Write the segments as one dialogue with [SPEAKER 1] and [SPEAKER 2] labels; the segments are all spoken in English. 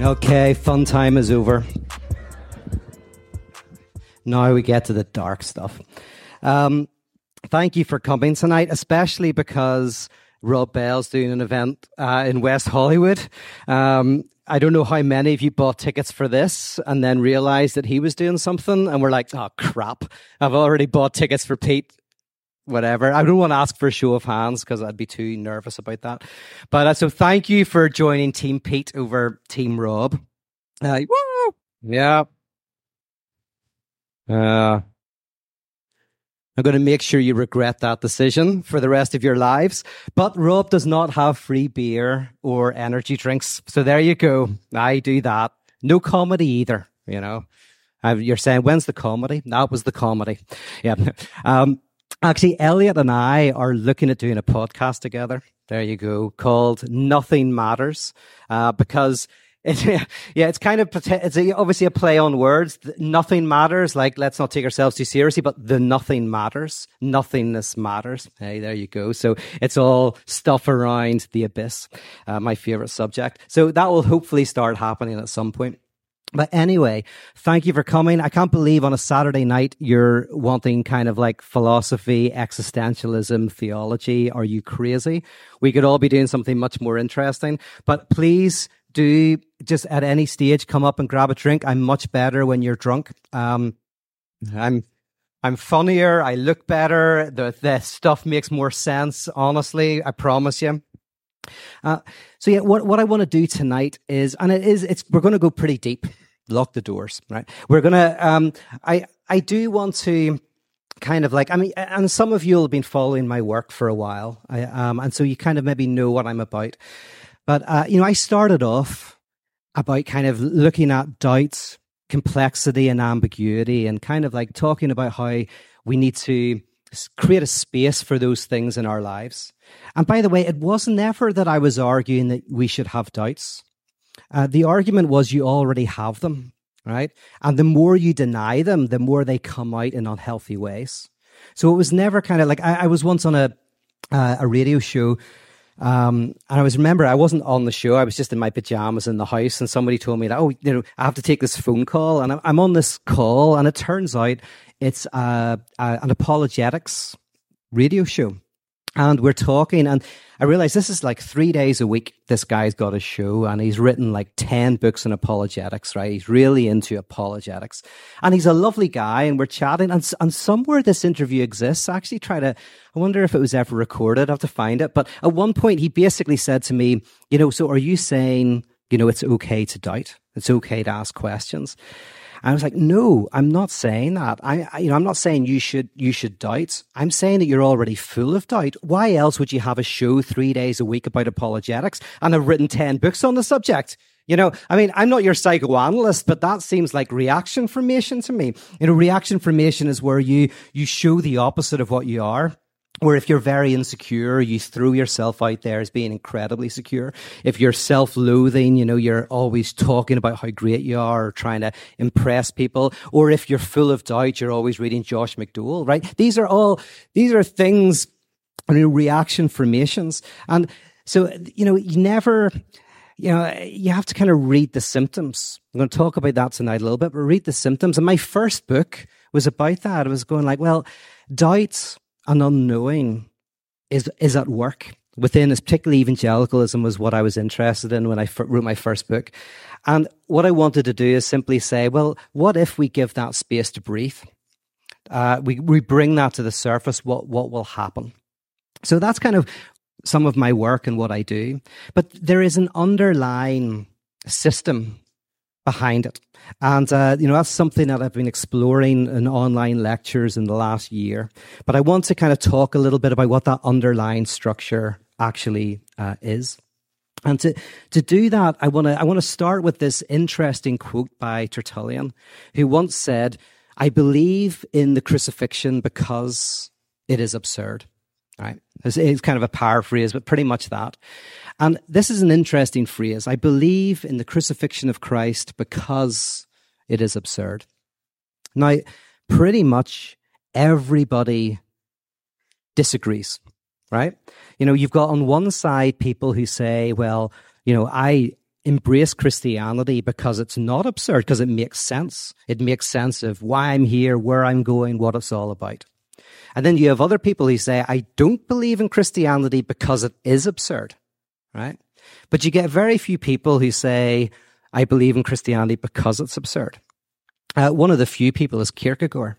[SPEAKER 1] Okay, fun time is over. Now we get to the dark stuff. Um, thank you for coming tonight, especially because Rob Bell's doing an event uh, in West Hollywood. Um, I don't know how many of you bought tickets for this and then realized that he was doing something and we're like, oh crap, I've already bought tickets for Pete. Whatever. I don't want to ask for a show of hands because I'd be too nervous about that. But uh, so thank you for joining Team Pete over Team Rob. Uh, woo! Yeah. Uh, I'm going to make sure you regret that decision for the rest of your lives. But Rob does not have free beer or energy drinks. So there you go. I do that. No comedy either, you know. you're saying, when's the comedy? That was the comedy. Yeah. Um, actually, Elliot and I are looking at doing a podcast together. There you go, called Nothing Matters, uh, because it's, yeah, it's kind of it's obviously a play on words. Nothing matters. Like let's not take ourselves too seriously, but the nothing matters. Nothingness matters. Hey, there you go. So it's all stuff around the abyss. Uh, my favorite subject. So that will hopefully start happening at some point. But anyway, thank you for coming. I can't believe on a Saturday night you're wanting kind of like philosophy, existentialism, theology. Are you crazy? We could all be doing something much more interesting. But please do just at any stage come up and grab a drink. I'm much better when you're drunk. Um, I'm I'm funnier. I look better. The the stuff makes more sense. Honestly, I promise you. Uh, so yeah, what what I want to do tonight is, and it is, it's we're going to go pretty deep. Lock the doors, right? We're gonna. Um, I I do want to kind of like I mean, and some of you have been following my work for a while, I, um, and so you kind of maybe know what I'm about. But, uh, you know, I started off about kind of looking at doubts, complexity, and ambiguity, and kind of like talking about how we need to create a space for those things in our lives. And by the way, it wasn't ever that I was arguing that we should have doubts. Uh, the argument was you already have them, right? And the more you deny them, the more they come out in unhealthy ways. So it was never kind of like I, I was once on a uh, a radio show um, and I was remember I wasn't on the show. I was just in my pajamas in the house, and somebody told me that oh, you know, I have to take this phone call, and I'm on this call, and it turns out it's uh, an apologetics radio show, and we're talking, and I realize this is like three days a week. This guy's got a show and he's written like 10 books on apologetics, right? He's really into apologetics and he's a lovely guy and we're chatting and, and somewhere this interview exists. I actually try to, I wonder if it was ever recorded. I have to find it. But at one point he basically said to me, you know, so are you saying, you know, it's okay to doubt? It's okay to ask questions. I was like, no, I'm not saying that. I, I, you know, I'm not saying you should, you should doubt. I'm saying that you're already full of doubt. Why else would you have a show three days a week about apologetics and have written 10 books on the subject? You know, I mean, I'm not your psychoanalyst, but that seems like reaction formation to me. You know, reaction formation is where you, you show the opposite of what you are. Or if you're very insecure, you throw yourself out there as being incredibly secure. If you're self-loathing, you know, you're always talking about how great you are or trying to impress people. Or if you're full of doubt, you're always reading Josh McDowell, right? These are all, these are things, I mean, reaction formations. And so, you know, you never, you know, you have to kind of read the symptoms. I'm going to talk about that tonight a little bit, but read the symptoms. And my first book was about that. It was going like, well, doubts, an unknowing is is at work within this particularly evangelicalism was what I was interested in when I f- wrote my first book. And what I wanted to do is simply say, well, what if we give that space to breathe? Uh, we, we bring that to the surface, what, what will happen? So that's kind of some of my work and what I do. But there is an underlying system behind it. And, uh, you know, that's something that I've been exploring in online lectures in the last year. But I want to kind of talk a little bit about what that underlying structure actually uh, is. And to, to do that, I want to, I want to start with this interesting quote by Tertullian, who once said, I believe in the crucifixion because it is absurd. Right. It's kind of a paraphrase, but pretty much that. And this is an interesting phrase. I believe in the crucifixion of Christ because it is absurd. Now, pretty much everybody disagrees, right? You know, you've got on one side people who say, well, you know, I, embrace Christianity because it's not absurd, because it makes sense. It makes sense of why I'm here, where I'm going, what it's all about. And then you have other people who say, I don't believe in Christianity because it is absurd, right? But you get very few people who say, I believe in Christianity because it's absurd. Uh, one of the few people is Kierkegaard.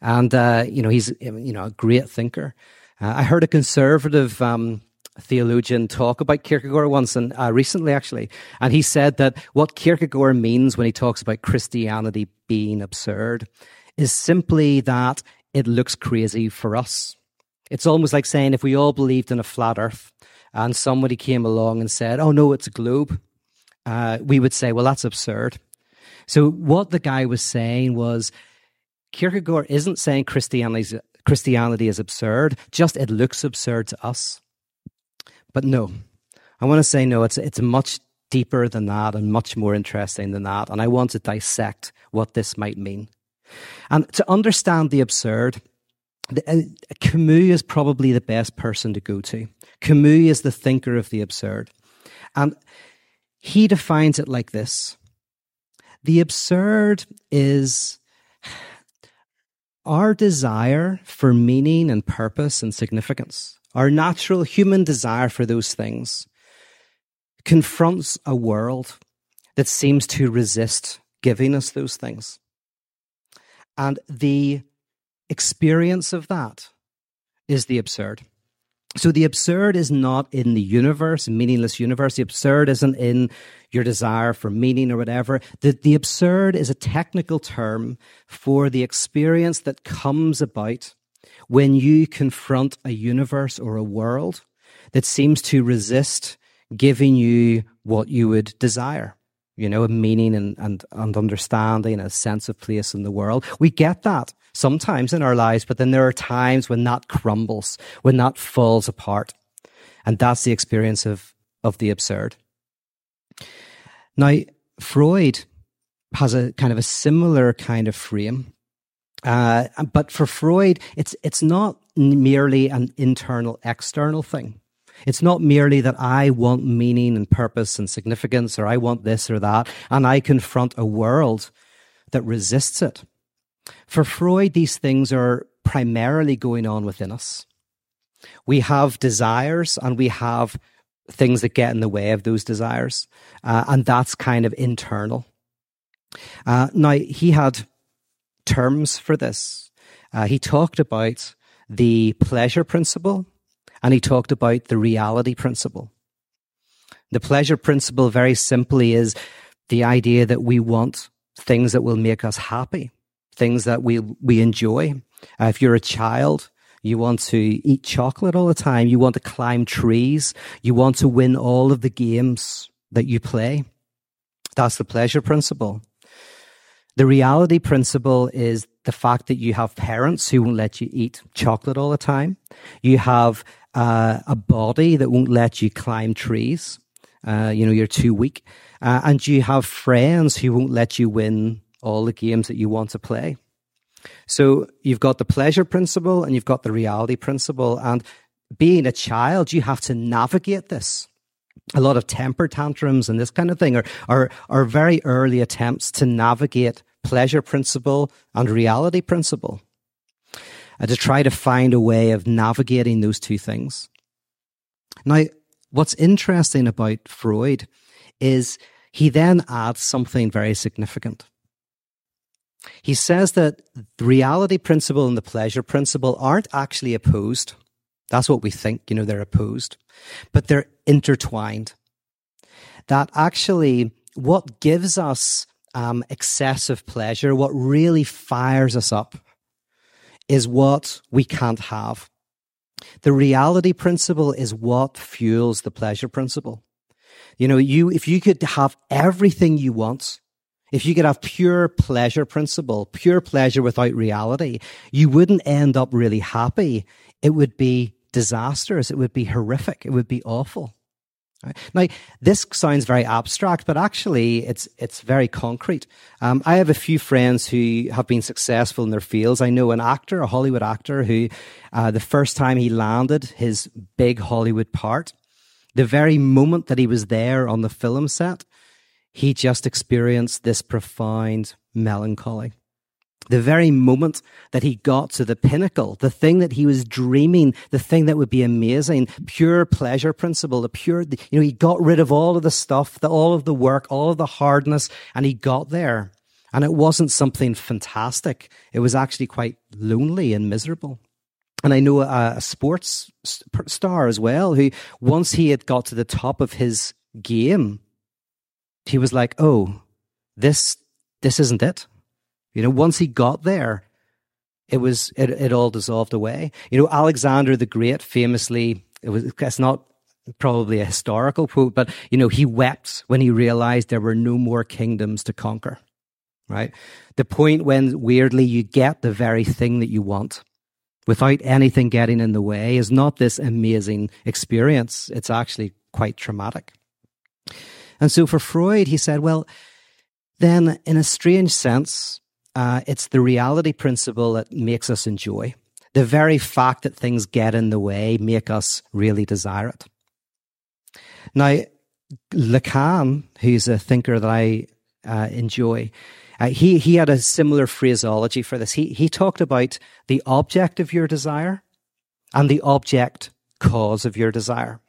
[SPEAKER 1] And, uh, you know, he's, you know, a great thinker. Uh, I heard a conservative um, theologian talk about Kierkegaard once and uh, recently, actually, and he said that what Kierkegaard means when he talks about Christianity being absurd is simply that it looks crazy for us. It's almost like saying if we all believed in a flat Earth and somebody came along and said, "Oh no, it's a globe," uh, we would say, "Well, that's absurd." So what the guy was saying was Kierkegaard isn't saying Christianity Christianity is absurd, just it looks absurd to us. But no, I want to say no, it's, it's much deeper than that and much more interesting than that. And I want to dissect what this might mean. And to understand the absurd, the, uh, Camus is probably the best person to go to. Camus is the thinker of the absurd. And he defines it like this The absurd is our desire for meaning and purpose and significance, our natural human desire for those things, confronts a world that seems to resist giving us those things. And the experience of that is the absurd. So the absurd is not in the universe, meaningless universe. The absurd isn't in your desire for meaning or whatever. The, the absurd is a technical term for the experience that comes about when you confront a universe or a world that seems to resist giving you what you would desire you know, a meaning and, and, and understanding, a sense of place in the world. We get that sometimes in our lives, but then there are times when that crumbles, when that falls apart. And that's the experience of, of the absurd. Now, Freud has a kind of a similar kind of frame. Uh, but for Freud, it's, it's not merely an internal external thing. It's not merely that I want meaning and purpose and significance, or I want this or that, and I confront a world that resists it. For Freud, these things are primarily going on within us. We have desires and we have things that get in the way of those desires, uh, and that's kind of internal. Uh, now, he had terms for this. Uh, he talked about the pleasure principle and he talked about the reality principle. The pleasure principle, very simply, is the idea that we want things that will make us happy, things that we, we enjoy. Uh, if you're a child, you want to eat chocolate all the time. You want to climb trees. You want to win all of the games that you play. That's the pleasure principle. The reality principle is the fact that you have parents who won't let you eat chocolate all the time. You have uh, a body that won't let you climb trees. Uh, you know, you're too weak. Uh, and you have friends who won't let you win all the games that you want to play. So you've got the pleasure principle and you've got the reality principle. And being a child, you have to navigate this. A lot of temper tantrums and this kind of thing are, are, are very early attempts to navigate pleasure principle and reality principle uh, to try to find a way of navigating those two things. Now, what's interesting about Freud is he then adds something very significant. He says that the reality principle and the pleasure principle aren't actually opposed. That's what we think, you know, they're opposed, but they're intertwined. That actually what gives us um, excessive pleasure, what really fires us up, is what we can't have. The reality principle is what fuels the pleasure principle. You know, you, if you could have everything you want, if you could have pure pleasure principle, pure pleasure without reality, you wouldn't end up really happy. It would be disastrous. It would be horrific. It would be awful. Right? Now, this sounds very abstract, but actually, it's it's very concrete. Um, I have a few friends who have been successful in their fields. I know an actor, a Hollywood actor, who uh, the first time he landed his big Hollywood part, The very moment that he was there on the film set, he just experienced this profound melancholy. The very moment that he got to the pinnacle, the thing that he was dreaming, the thing that would be amazing, pure pleasure principle, the pure, you know, he got rid of all of the stuff, the, all of the work, all of the hardness, and he got there. And it wasn't something fantastic. It was actually quite lonely and miserable. And I know a, a sports star as well who, once he had got to the top of his game, he was like, "Oh, this this isn't it." You know, once he got there, it was it, it all dissolved away. You know, Alexander the Great famously it was it's not probably a historical quote, but you know, he wept when he realized there were no more kingdoms to conquer. Right? The point when weirdly you get the very thing that you want without anything getting in the way is not this amazing experience. It's actually quite traumatic. And so for Freud, he said, well, then in a strange sense, uh, it's the reality principle that makes us enjoy. The very fact that things get in the way make us really desire it. Now, Lacan, who's a thinker that I uh, enjoy, uh, he he had a similar phraseology for this. He he talked about the object of your desire and the object cause of your desire.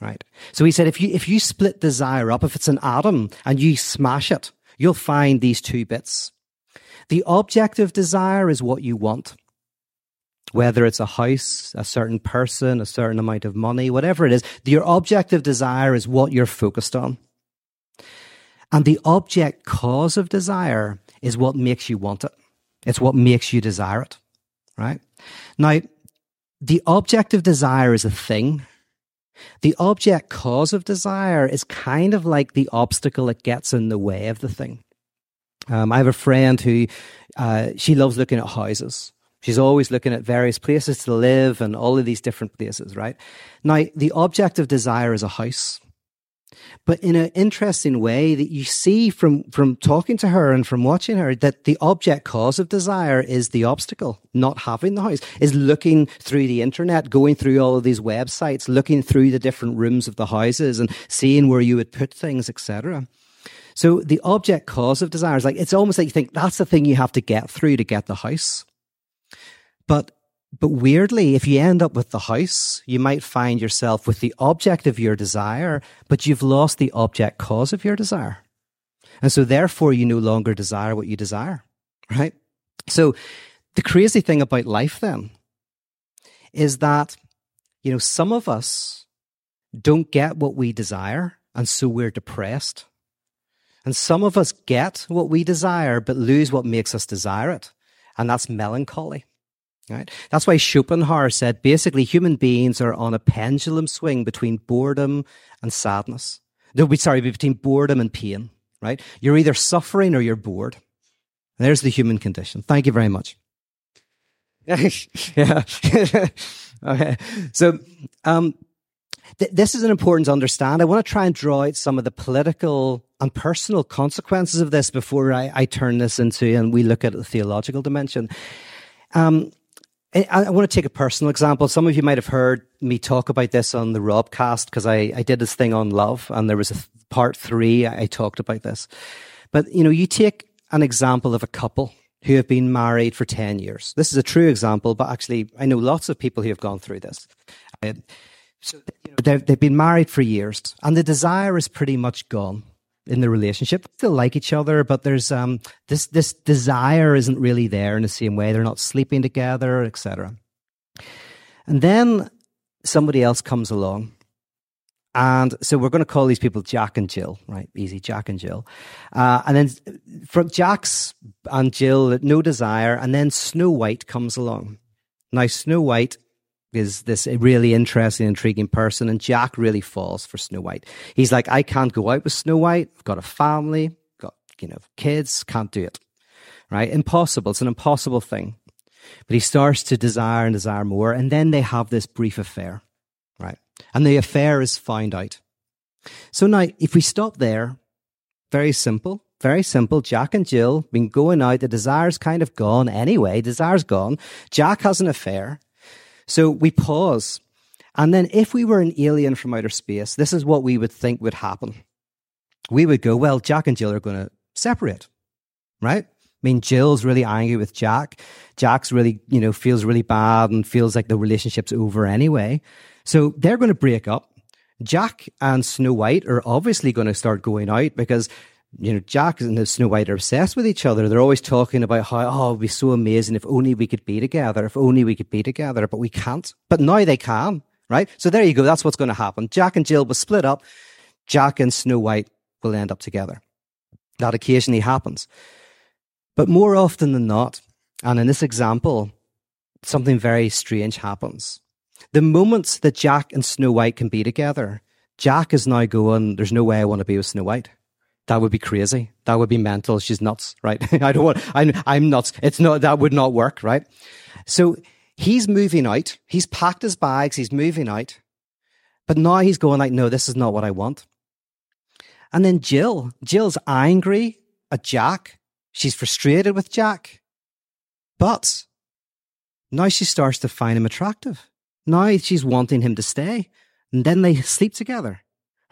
[SPEAKER 1] Right. So he said if you if you split desire up, if it's an atom and you smash it, you'll find these two bits. The object of desire is what you want. Whether it's a house, a certain person, a certain amount of money, whatever it is, your object of desire is what you're focused on. And the object cause of desire is what makes you want it. It's what makes you desire it, right? Now, the object of desire is a thing. The object cause of desire is kind of like the obstacle that gets in the way of the thing. Um, I have a friend who uh, she loves looking at houses. She's always looking at various places to live and all of these different places, right? Now, the object of desire is a house but in an interesting way that you see from, from talking to her and from watching her that the object cause of desire is the obstacle, not having the house, is looking through the internet, going through all of these websites, looking through the different rooms of the houses and seeing where you would put things, etc. So the object cause of desire is like, it's almost like you think that's the thing you have to get through to get the house. But but weirdly, if you end up with the house, you might find yourself with the object of your desire, but you've lost the object cause of your desire. And so therefore you no longer desire what you desire, right? So the crazy thing about life then is that, you know, some of us don't get what we desire, and so we're depressed. And some of us get what we desire, but lose what makes us desire it. And that's melancholy. Right? That's why Schopenhauer said basically human beings are on a pendulum swing between boredom and sadness. No, sorry, between boredom and pain. Right? You're either suffering or you're bored. And there's the human condition. Thank you very much. yeah. okay. So, um, th- this is an important to understand. I want to try and draw out some of the political and personal consequences of this before I, I turn this into and we look at the theological dimension. Um, I, want to take a personal example. Some of you might have heard me talk about this on the Robcast because I, I did this thing on love and there was a th- part three. I, I talked about this. But, you know, you take an example of a couple who have been married for 10 years. This is a true example, but actually, I know lots of people who have gone through this. So, they've, they've been married for years and the desire is pretty much gone in the relationship. They still like each other, but there's um this this desire isn't really there in the same way. They're not sleeping together, etc. And then somebody else comes along. And so we're going to call these people Jack and Jill, right? Easy, Jack and Jill. Uh, and then from Jack's and Jill, no desire. And then Snow White comes along. Now, Snow White is this a really interesting, intriguing person, and Jack really falls for Snow White. He's like, I can't go out with Snow White. I've got a family, got you know kids, can't do it. Right? Impossible. It's an impossible thing. But he starts to desire and desire more, and then they have this brief affair, right? And the affair is found out. So now, if we stop there, very simple. Very simple. Jack and Jill been going out. The desire's kind of gone anyway. Desire's gone. Jack has an affair. So we pause And then if we were an alien from outer space, this is what we would think would happen. We would go, well, Jack and Jill are going to separate, right? I mean, Jill's really angry with Jack. Jack's really, you know, feels really bad and feels like the relationship's over anyway. So they're going to break up. Jack and Snow White are obviously going to start going out because you know, Jack and Snow White are obsessed with each other. They're always talking about how, oh, it'd be so amazing if only we could be together, if only we could be together, but we can't. But now they can, right? So there you go. That's what's going to happen. Jack and Jill will split up. Jack and Snow White will end up together. That occasionally happens. But more often than not, and in this example, something very strange happens. The moments that Jack and Snow White can be together, Jack is now going, there's no way I want to be with Snow White. That would be crazy. That would be mental. She's nuts, right? I don't want, I'm, I'm nuts. It's not, that would not work, right? So he's moving out. He's packed his bags. He's moving out. But now he's going like, no, this is not what I want. And then Jill, Jill's angry at Jack. She's frustrated with Jack. But now she starts to find him attractive. Now she's wanting him to stay. And then they sleep together,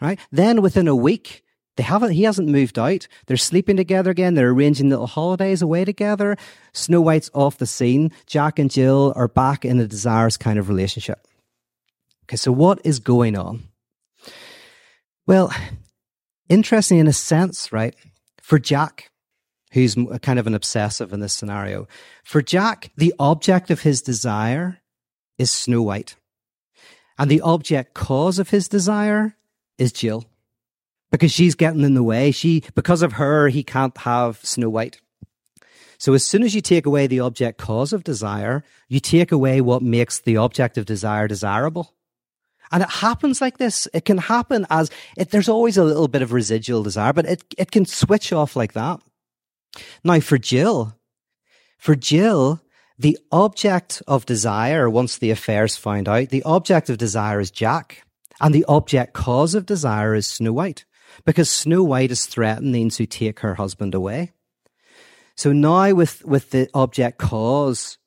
[SPEAKER 1] right? Then within a week, they haven't, he hasn't moved out. They're sleeping together again. They're arranging little holidays away together. Snow White's off the scene. Jack and Jill are back in a desires kind of relationship. Okay, so what is going on? Well, interesting in a sense, right? For Jack, who's kind of an obsessive in this scenario, for Jack, the object of his desire is Snow White. And the object cause of his desire is Jill because she's getting in the way. She, because of her, he can't have Snow White. So as soon as you take away the object cause of desire, you take away what makes the object of desire desirable. And it happens like this. It can happen as it, there's always a little bit of residual desire, but it, it can switch off like that. Now for Jill, for Jill, the object of desire, once the affair's found out, the object of desire is Jack and the object cause of desire is Snow White because Snow White is threatening to take her husband away. So now with, with the object cause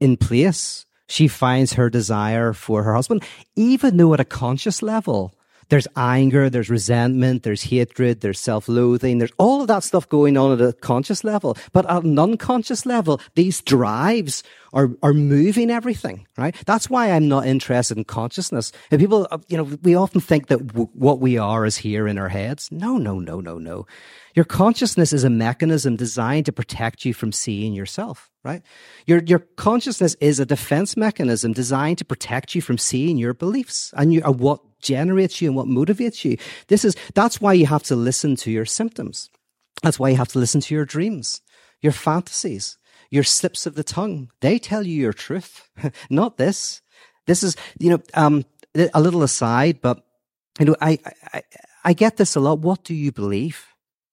[SPEAKER 1] in place, she finds her desire for her husband, even though at a conscious level, there's anger, there's resentment, there's hatred, there's self-loathing, there's all of that stuff going on at a conscious level. But at an unconscious level, these drives are, are moving everything, right? That's why I'm not interested in consciousness. And people, uh, you know, we often think that w- what we are is here in our heads. No, no, no, no, no. Your consciousness is a mechanism designed to protect you from seeing yourself, right? Your, your consciousness is a defense mechanism designed to protect you from seeing your beliefs and you, uh, what generates you and what motivates you. This is, that's why you have to listen to your symptoms. That's why you have to listen to your dreams, your fantasies, your slips of the tongue. They tell you your truth, not this. This is, you know, um, a little aside, but you know, I, I, I get this a lot. What do you believe?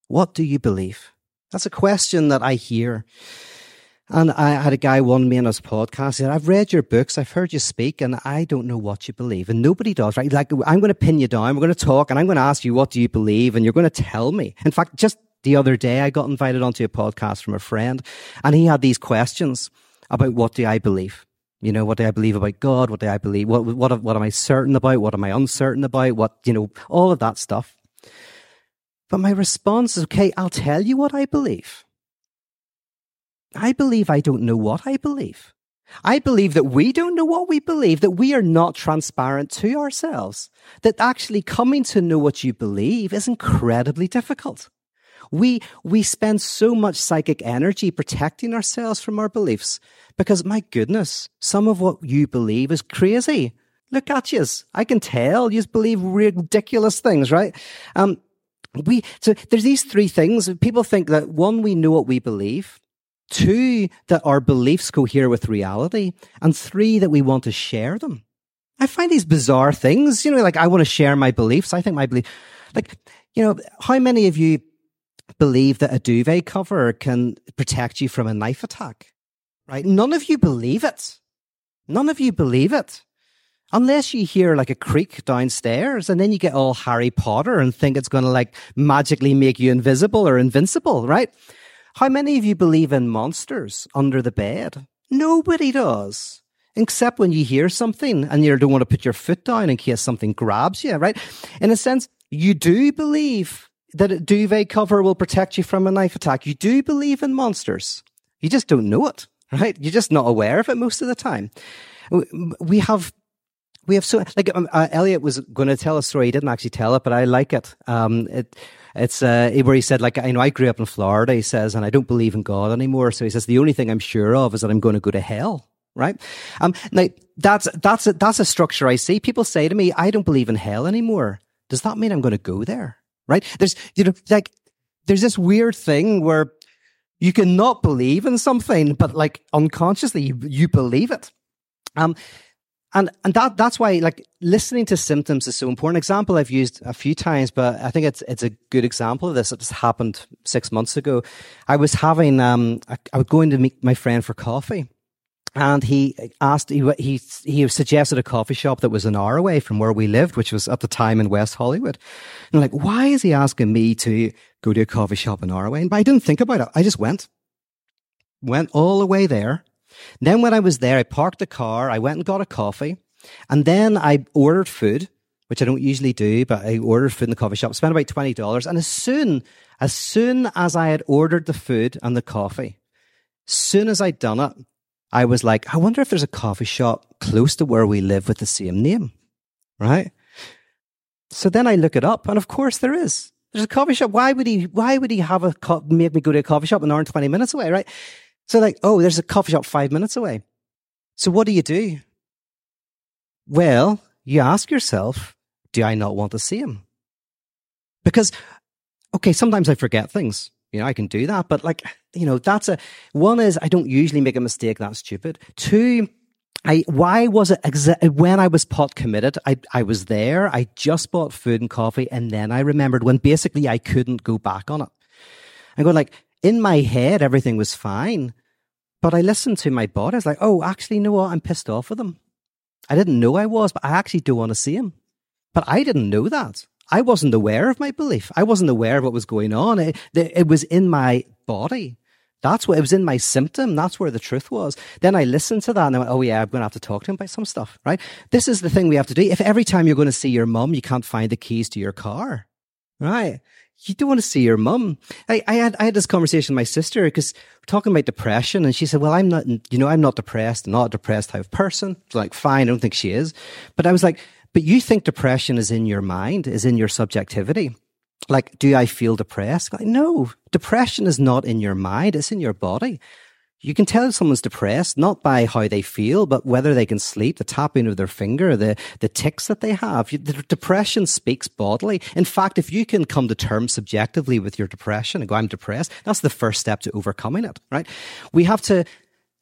[SPEAKER 1] What do you believe? That's a question that I hear. And I had a guy one me on his podcast. He said, I've read your books. I've heard you speak and I don't know what you believe. And nobody does, right? Like, I'm going to pin you down. We're going to talk and I'm going to ask you, what do you believe? And you're going to tell me. In fact, just the other day, I got invited onto a podcast from a friend and he had these questions about what do I believe? You know, what do I believe about God? What do I believe? What, what, what am I certain about? What am I uncertain about? What, you know, all of that stuff. But my response is, okay, I'll tell you what I believe. I believe I don't know what I believe. I believe that we don't know what we believe, that we are not transparent to ourselves, that actually coming to know what you believe is incredibly difficult. We, we spend so much psychic energy protecting ourselves from our beliefs because my goodness, some of what you believe is crazy. Look at you. I can tell you believe ridiculous things, right? Um, we, so there's these three things. People think that one, we know what we believe. Two, that our beliefs cohere with reality. And three, that we want to share them. I find these bizarre things, you know, like I want to share my beliefs. I think my belief, like, you know, how many of you believe that a duvet cover can protect you from a knife attack? Right? None of you believe it. None of you believe it. Unless you hear like a creak downstairs and then you get all Harry Potter and think it's going to like magically make you invisible or invincible, right? How many of you believe in monsters under the bed? Nobody does. except when you hear something and you don't want to put your foot down in case something grabs you, right? In a sense, you do believe that a duvet cover will protect you from a knife attack. You do believe in monsters. You just don't know it, right? You're just not aware of it most of the time. We have we have so like um, uh, Elliot was going to tell a story. He didn't actually tell it, but I like it. Um, it it's uh, where he said like I know I grew up in Florida. He says, and I don't believe in God anymore. So he says the only thing I'm sure of is that I'm going to go to hell. Right. Um. Now that's that's a, that's a structure I see. People say to me, I don't believe in hell anymore. Does that mean I'm going to go there? Right. There's you know like there's this weird thing where you can not believe in something, but like unconsciously you, you believe it. Um and and that that's why like listening to symptoms is so important. Example I've used a few times, but I think it's it's a good example of this. It just happened six months ago. I was having um I, I was going to meet my friend for coffee, and he asked he he he suggested a coffee shop that was an hour away from where we lived, which was at the time in West Hollywood. And I'm like, why is he asking me to go to a coffee shop an hour away? And I didn't think about it. I just went, went all the way there then when I was there, I parked the car, I went and got a coffee, and then I ordered food, which I don't usually do, but I ordered food in the coffee shop, spent about $20. And as soon, as soon as I had ordered the food and the coffee, soon as I'd done it, I was like, I wonder if there's a coffee shop close to where we live with the same name, right? So then I look it up, and of course there is. There's a coffee shop. Why would he? Why would he have a co- make me go to a coffee shop an hour and twenty minutes away? Right? So like, oh, there's a coffee shop five minutes away. So what do you do? Well, you ask yourself, do I not want to see him? Because, okay, sometimes I forget things. You know, I can do that, but like, you know, that's a, one is I don't usually make a mistake that's stupid. Two, I, why was it exa- when I was pot committed? I, I was there. I just bought food and coffee. And then I remembered when basically I couldn't go back on it. I'm going like, in my head, everything was fine. But I listened to my body. I was like, oh, actually, you know what? I'm pissed off with him. I didn't know I was, but I actually do want to see him. But I didn't know that. I wasn't aware of my belief. I wasn't aware of what was going on. It, it was in my body. That's what it was in my symptom. That's where the truth was. Then I listened to that and I went, oh yeah, I'm going to have to talk to him about some stuff, right? This is the thing we have to do. If every time you're going to see your mum, you can't find the keys to your car, right? You don't want to see your mum. I, I had I had this conversation with my sister because we're talking about depression, and she said, "Well, I'm not, you know, I'm not depressed. Not a depressed type of person." like, fine, I don't think she is, but I was like, "But you think depression is in your mind, is in your subjectivity?" Like, do I feel depressed? Like, no, depression is not in your mind; it's in your body. You can tell if someone's depressed not by how they feel, but whether they can sleep, the tapping of their finger, the, the ticks that they have. The depression speaks bodily. In fact, if you can come to terms subjectively with your depression and go, I'm depressed, that's the first step to overcoming it, right? We have to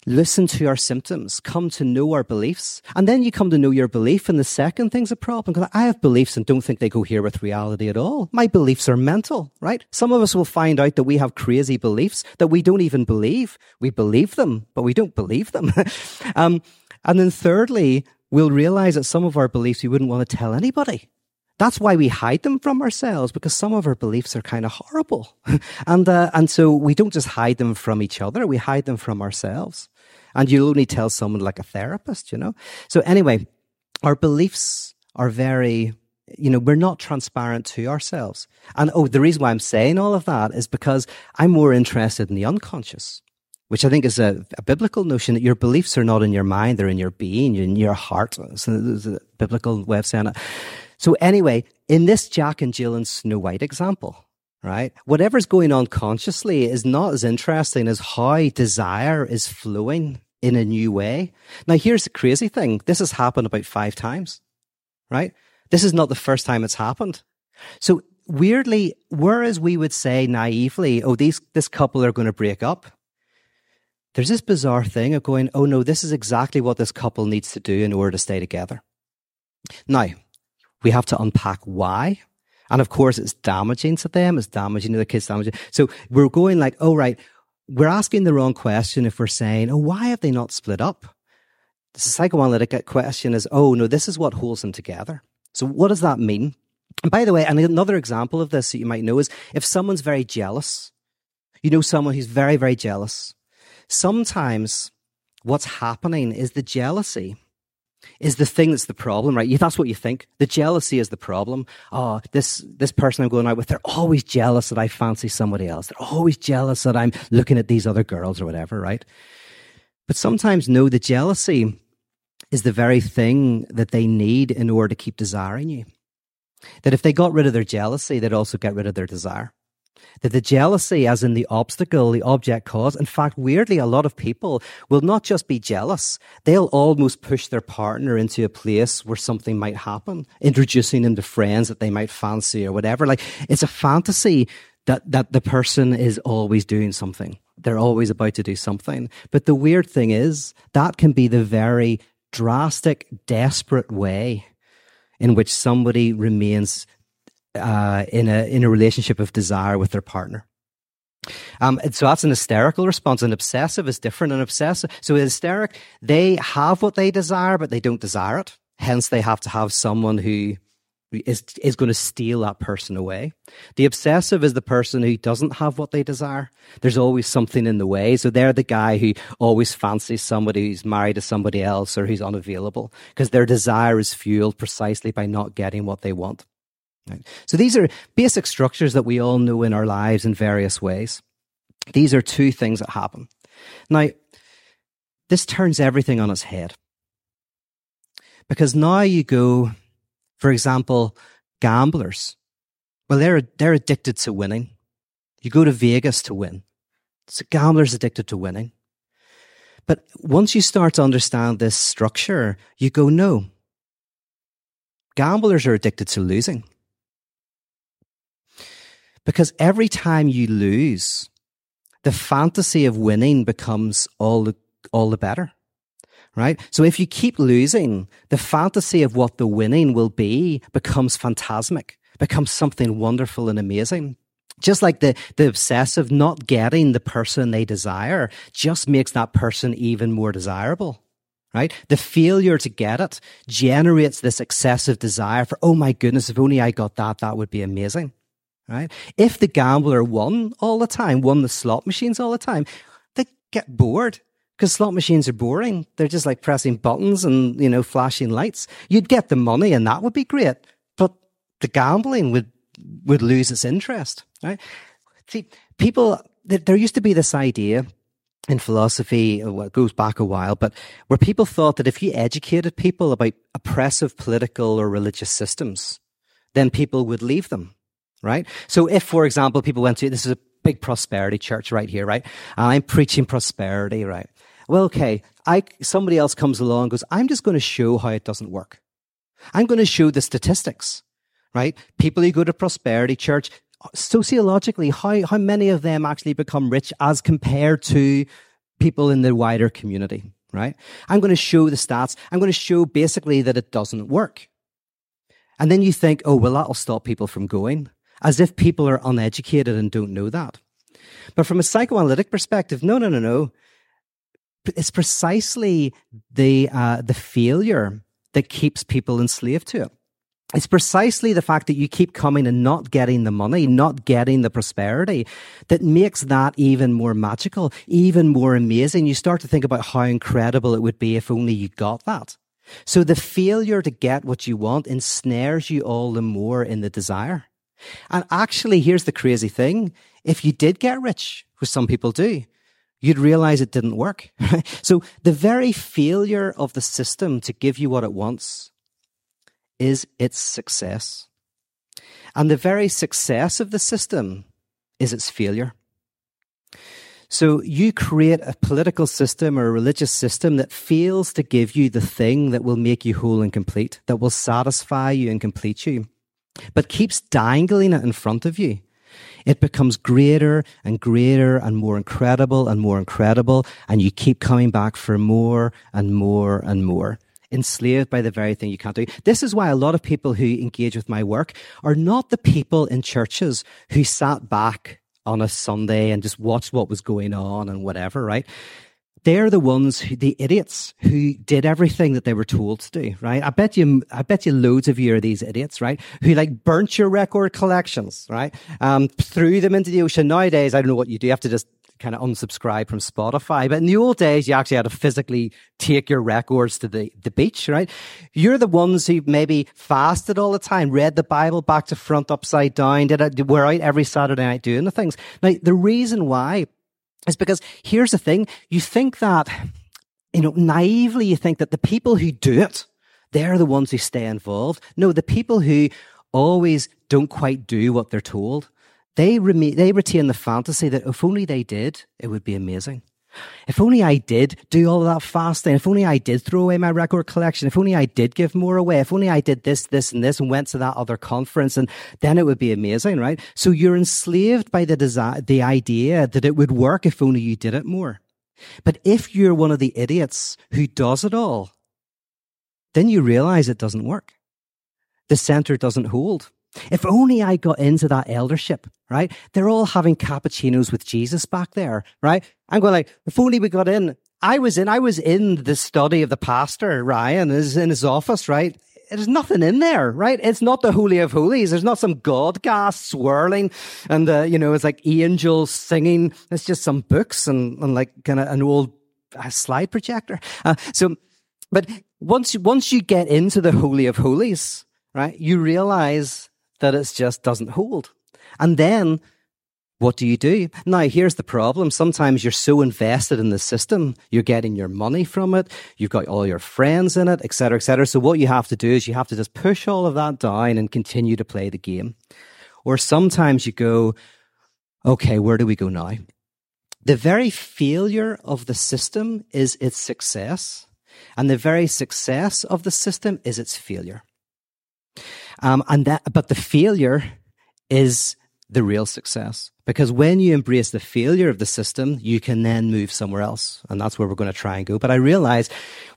[SPEAKER 1] listen to our symptoms, come to know our beliefs, and then you come to know your belief. And the second thing's a problem because I have beliefs and don't think they go here with reality at all. My beliefs are mental, right? Some of us will find out that we have crazy beliefs that we don't even believe. We believe them, but we don't believe them. um, and then thirdly, we'll realize that some of our beliefs we wouldn't want to tell anybody. That's why we hide them from ourselves because some of our beliefs are kind of horrible. and, uh, and so we don't just hide them from each other, we hide them from ourselves. And you'll only tell someone like a therapist, you know? So anyway, our beliefs are very, you know, we're not transparent to ourselves. And oh, the reason why I'm saying all of that is because I'm more interested in the unconscious which I think is a, a, biblical notion that your beliefs are not in your mind, they're in your being, in your heart. So there's a biblical way of saying it. So anyway, in this Jack and Jill and Snow White example, right? Whatever's going on consciously is not as interesting as how desire is flowing in a new way. Now, here's the crazy thing. This has happened about five times, right? This is not the first time it's happened. So weirdly, whereas we would say naively, oh, these, this couple are going to break up. There's this bizarre thing of going, oh no, this is exactly what this couple needs to do in order to stay together. Now, we have to unpack why. And of course, it's damaging to them. It's damaging to the kids, damaging. So we're going like, oh, right. We're asking the wrong question if we're saying, oh, why have they not split up? The psychoanalytic question is, oh, no, this is what holds them together. So what does that mean? And by the way, and another example of this that you might know is if someone's very jealous, you know, someone who's very, very jealous, sometimes what's happening is the jealousy is the thing that's the problem, right? That's what you think. The jealousy is the problem. Oh, this, this person I'm going out with, they're always jealous that I fancy somebody else. They're always jealous that I'm looking at these other girls or whatever, right? But sometimes, no, the jealousy is the very thing that they need in order to keep desiring you. That if they got rid of their jealousy, they'd also get rid of their desire. That the jealousy, as in the obstacle, the object cause, in fact, weirdly, a lot of people will not just be jealous, they'll almost push their partner into a place where something might happen, introducing them to friends that they might fancy or whatever. Like, it's a fantasy that, that the person is always doing something. They're always about to do something. But the weird thing is, that can be the very drastic, desperate way in which somebody remains uh, in a in a relationship of desire with their partner. Um, so that's an hysterical response. An obsessive is different. An obsessive, so hysteric, they have what they desire, but they don't desire it. Hence, they have to have someone who is is going to steal that person away. The obsessive is the person who doesn't have what they desire. There's always something in the way. So they're the guy who always fancies somebody who's married to somebody else or who's unavailable because their desire is fueled precisely by not getting what they want. So these are basic structures that we all know in our lives in various ways. These are two things that happen. Now, this turns everything on its head. Because now you go, for example, gamblers. Well, they're, they're addicted to winning. You go to Vegas to win. So gamblers addicted to winning. But once you start to understand this structure, you go, no. Gamblers are addicted to losing. Because every time you lose, the fantasy of winning becomes all the, all the better. Right? So if you keep losing, the fantasy of what the winning will be becomes phantasmic, becomes something wonderful and amazing. Just like the, the obsessive not getting the person they desire just makes that person even more desirable right? The failure to get it generates this excessive desire for, oh my goodness, if only I got that, that would be amazing right? If the gambler won all the time, won the slot machines all the time, they get bored because slot machines are boring. They're just like pressing buttons and, you know, flashing lights. You'd get the money and that would be great, but the gambling would, would lose its interest, right? See, people, there used to be this idea in philosophy, uh, well, it goes back a while, but where people thought that if you educated people about oppressive political or religious systems, then people would leave them right? So if, for example, people went to, this is a big prosperity church right here, right? I'm preaching prosperity, right? Well, okay. I, somebody else comes along and goes, I'm just going to show how it doesn't work. I'm going to show the statistics, right? People who go to prosperity church, sociologically, how, how many of them actually become rich as compared to people in the wider community, right? I'm going to show the stats. I'm going to show basically that it doesn't work. And then you think, oh, well, that'll stop people from going as if people are uneducated and don't know that. But from a psychoanalytic perspective, no, no, no, no. It's precisely the uh, the failure that keeps people enslaved to it. It's precisely the fact that you keep coming and not getting the money, not getting the prosperity that makes that even more magical, even more amazing. You start to think about how incredible it would be if only you got that. So the failure to get what you want ensnares you all the more in the desire. And actually, here's the crazy thing. If you did get rich, which some people do, you'd realize it didn't work. so the very failure of the system to give you what it wants is its success. And the very success of the system is its failure. So you create a political system or a religious system that fails to give you the thing that will make you whole and complete, that will satisfy you and complete you but keeps dangling it in front of you, it becomes greater and greater and more incredible and more incredible. And you keep coming back for more and more and more. Enslaved by the very thing you can't do. This is why a lot of people who engage with my work are not the people in churches who sat back on a Sunday and just watched what was going on and whatever, right? They're the ones who, the idiots who did everything that they were told to do, right? I bet you, I bet you loads of you are these idiots, right? Who like burnt your record collections, right? Um, threw them into the ocean. Nowadays, I don't know what you do. You have to just kind of unsubscribe from Spotify. But in the old days, you actually had to physically take your records to the, the beach, right? You're the ones who maybe fasted all the time, read the Bible back to front, upside down, did it, were out every Saturday night doing the things. Now, the reason why is because here's the thing. You think that, you know, naively, you think that the people who do it, they're the ones who stay involved. No, the people who always don't quite do what they're told, they, they retain the fantasy that if only they did, it would be amazing. If only I did do all that fasting, if only I did throw away my record collection, if only I did give more away, if only I did this, this, and this and went to that other conference, and then it would be amazing, right? So you're enslaved by the desire, the idea that it would work if only you did it more. But if you're one of the idiots who does it all, then you realize it doesn't work. The center doesn't hold. If only I got into that eldership, right? They're all having cappuccinos with Jesus back there, right? I'm going like, if only we got in. I was in, I was in the study of the pastor, Ryan, is in his office, right? There's nothing in there, right? It's not the Holy of Holies. There's not some God gas swirling and, uh, you know, it's like angels singing. It's just some books and, and like kind of an old uh, slide projector. Uh, so, but once, once you get into the Holy of Holies, right, you realize that it just doesn't hold. And then what do you do? Now, here's the problem. Sometimes you're so invested in the system, you're getting your money from it, you've got all your friends in it, etc., etc. So what you have to do is you have to just push all of that down and continue to play the game. Or sometimes you go, okay, where do we go now? The very failure of the system is its success, and the very success of the system is its failure. Um, and that, but the failure is the real success. Because when you embrace the failure of the system, you can then move somewhere else. And that's where we're going to try and go. But I realize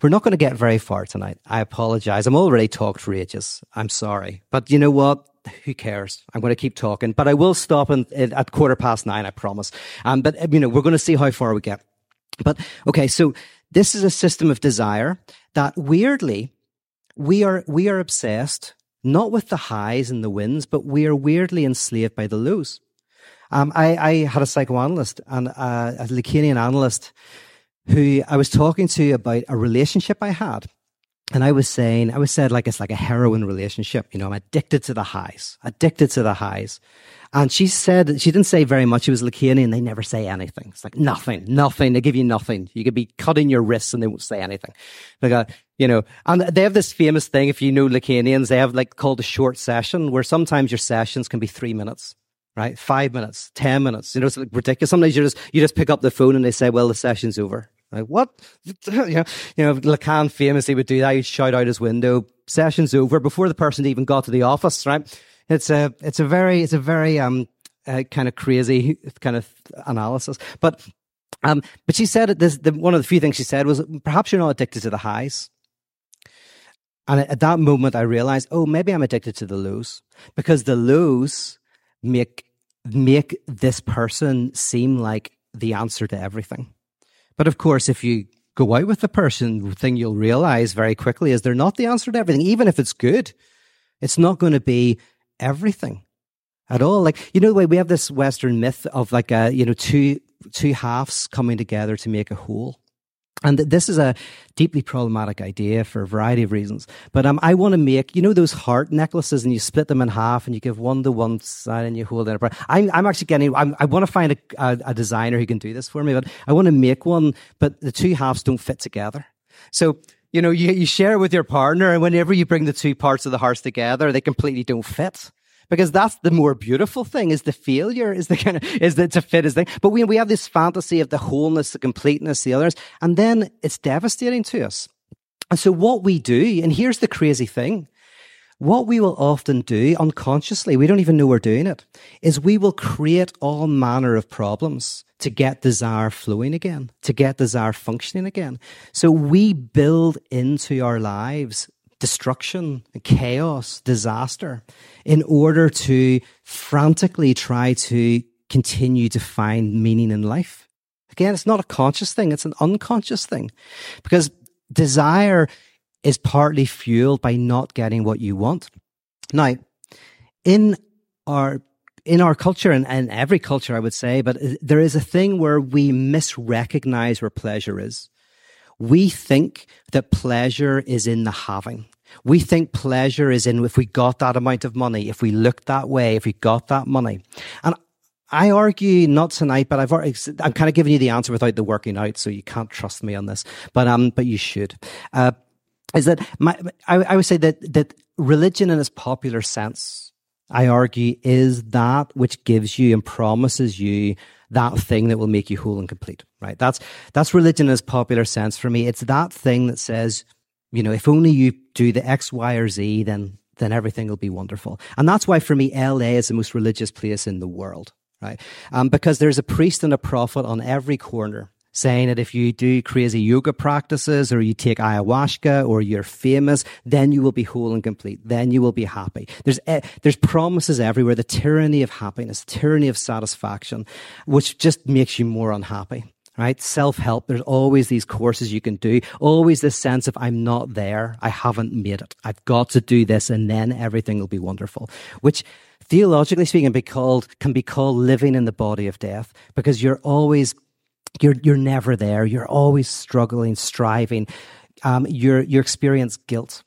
[SPEAKER 1] we're not going to get very far tonight. I apologize. I'm already talked for ages. I'm sorry. But you know what? Who cares? I'm going to keep talking, but I will stop in, in, at quarter past nine, I promise. Um, but you know, we're going to see how far we get. But okay, so this is a system of desire that weirdly, we are, we are obsessed not with the highs and the wins, but we are weirdly enslaved by the lows. Um, I, I, had a psychoanalyst and uh, a Lacanian analyst who I was talking to about a relationship I had. And I was saying, I was said like it's like a heroin relationship. You know, I'm addicted to the highs, addicted to the highs. And she said, she didn't say very much. She was Lacanian. They never say anything. It's like nothing, nothing. They give you nothing. You could be cutting your wrists and they won't say anything. Like, you know, and they have this famous thing. If you know Lacanians, they have like called a short session where sometimes your sessions can be three minutes right? Five minutes, 10 minutes. You know, it's like ridiculous. Sometimes you just, you just pick up the phone and they say, well, the session's over. Like, what? you know, you know, Lacan famously would do that. He'd shout out his window, session's over before the person even got to the office, right? It's a, it's a very, it's a very, um, uh, kind of crazy kind of analysis. But, um, but she said this, the, one of the few things she said was perhaps you're not addicted to the highs. And at that moment, I realized, oh, maybe I'm addicted to the lows because the lows make, make this person seem like the answer to everything. But of course, if you go out with the person, the thing you'll realize very quickly is they're not the answer to everything. Even if it's good, it's not going to be everything at all. Like, you know, the way we have this Western myth of like, a, you know, two, two halves coming together to make a whole. And this is a deeply problematic idea for a variety of reasons. But um, I want to make, you know, those heart necklaces and you split them in half and you give one to one side and you hold it up. I'm, I'm actually getting, I'm, i want to find a, a, a designer who can do this for me, but I want to make one, but the two halves don't fit together. So, you know, you, you share it with your partner and whenever you bring the two parts of the hearts together, they completely don't fit because that's the more beautiful thing is the failure is the kind of is the to fit thing but we, we have this fantasy of the wholeness the completeness the others and then it's devastating to us and so what we do and here's the crazy thing what we will often do unconsciously, we don't even know we're doing it, is we will create all manner of problems to get desire flowing again, to get desire functioning again. So we build into our lives destruction, chaos, disaster in order to frantically try to continue to find meaning in life. Again, it's not a conscious thing, it's an unconscious thing because desire is partly fueled by not getting what you want. Now, in our in our culture and, and every culture, I would say, but uh, there is a thing where we misrecognize where pleasure is. We think that pleasure is in the having. We think pleasure is in if we got that amount of money, if we looked that way, if we got that money. And I argue not tonight, but I've already, I'm kind of giving you the answer without the working out, so you can't trust me on this. But um, but you should. Uh, is that my? I, I would say that that religion in its popular sense, I argue, is that which gives you and promises you that thing that will make you whole and complete. Right? That's that's religion in its popular sense for me. It's that thing that says, you know, if only you do the X, Y, or Z, then then everything will be wonderful. And that's why for me, LA is the most religious place in the world right? Um, because there's a priest and a prophet on every corner saying that if you do crazy yoga practices or you take ayahuasca or you're famous, then you will be whole and complete. Then you will be happy. There's, uh, there's promises everywhere. The tyranny of happiness, tyranny of satisfaction, which just makes you more unhappy. Right? Self-help. There's always these courses you can do. Always this sense of I'm not there. I haven't made it. I've got to do this and then everything will be wonderful, which theologically speaking, be called, can be called living in the body of death because you're always, you're, you're never there. You're always struggling, striving. Um, you're, you experience guilt.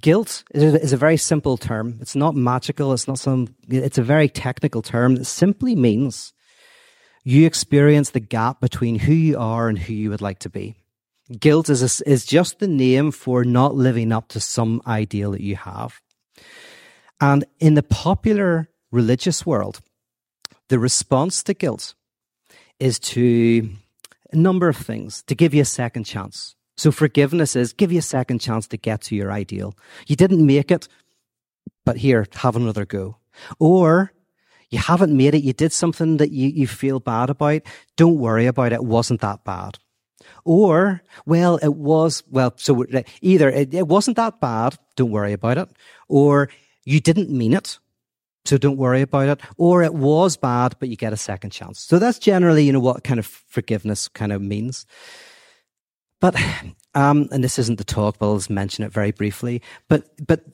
[SPEAKER 1] Guilt is a very simple term. It's not magical. It's not some, it's a very technical term that simply means you experience the gap between who you are and who you would like to be. Guilt is, a, is just the name for not living up to some ideal that you have. And in the popular religious world, the response to guilt is to a number of things to give you a second chance. So forgiveness is give you a second chance to get to your ideal. You didn't make it, but here, have another go. Or you haven't made it, you did something that you, you feel bad about. Don't worry about it, it wasn't that bad. Or, well, it was, well, so either it, it wasn't that bad, don't worry about it, or you didn't mean it. So don't worry about it. Or it was bad, but you get a second chance. So that's generally, you know, what kind of forgiveness kind of means. But, um, and this isn't the talk, but I'll just mention it very briefly. But, but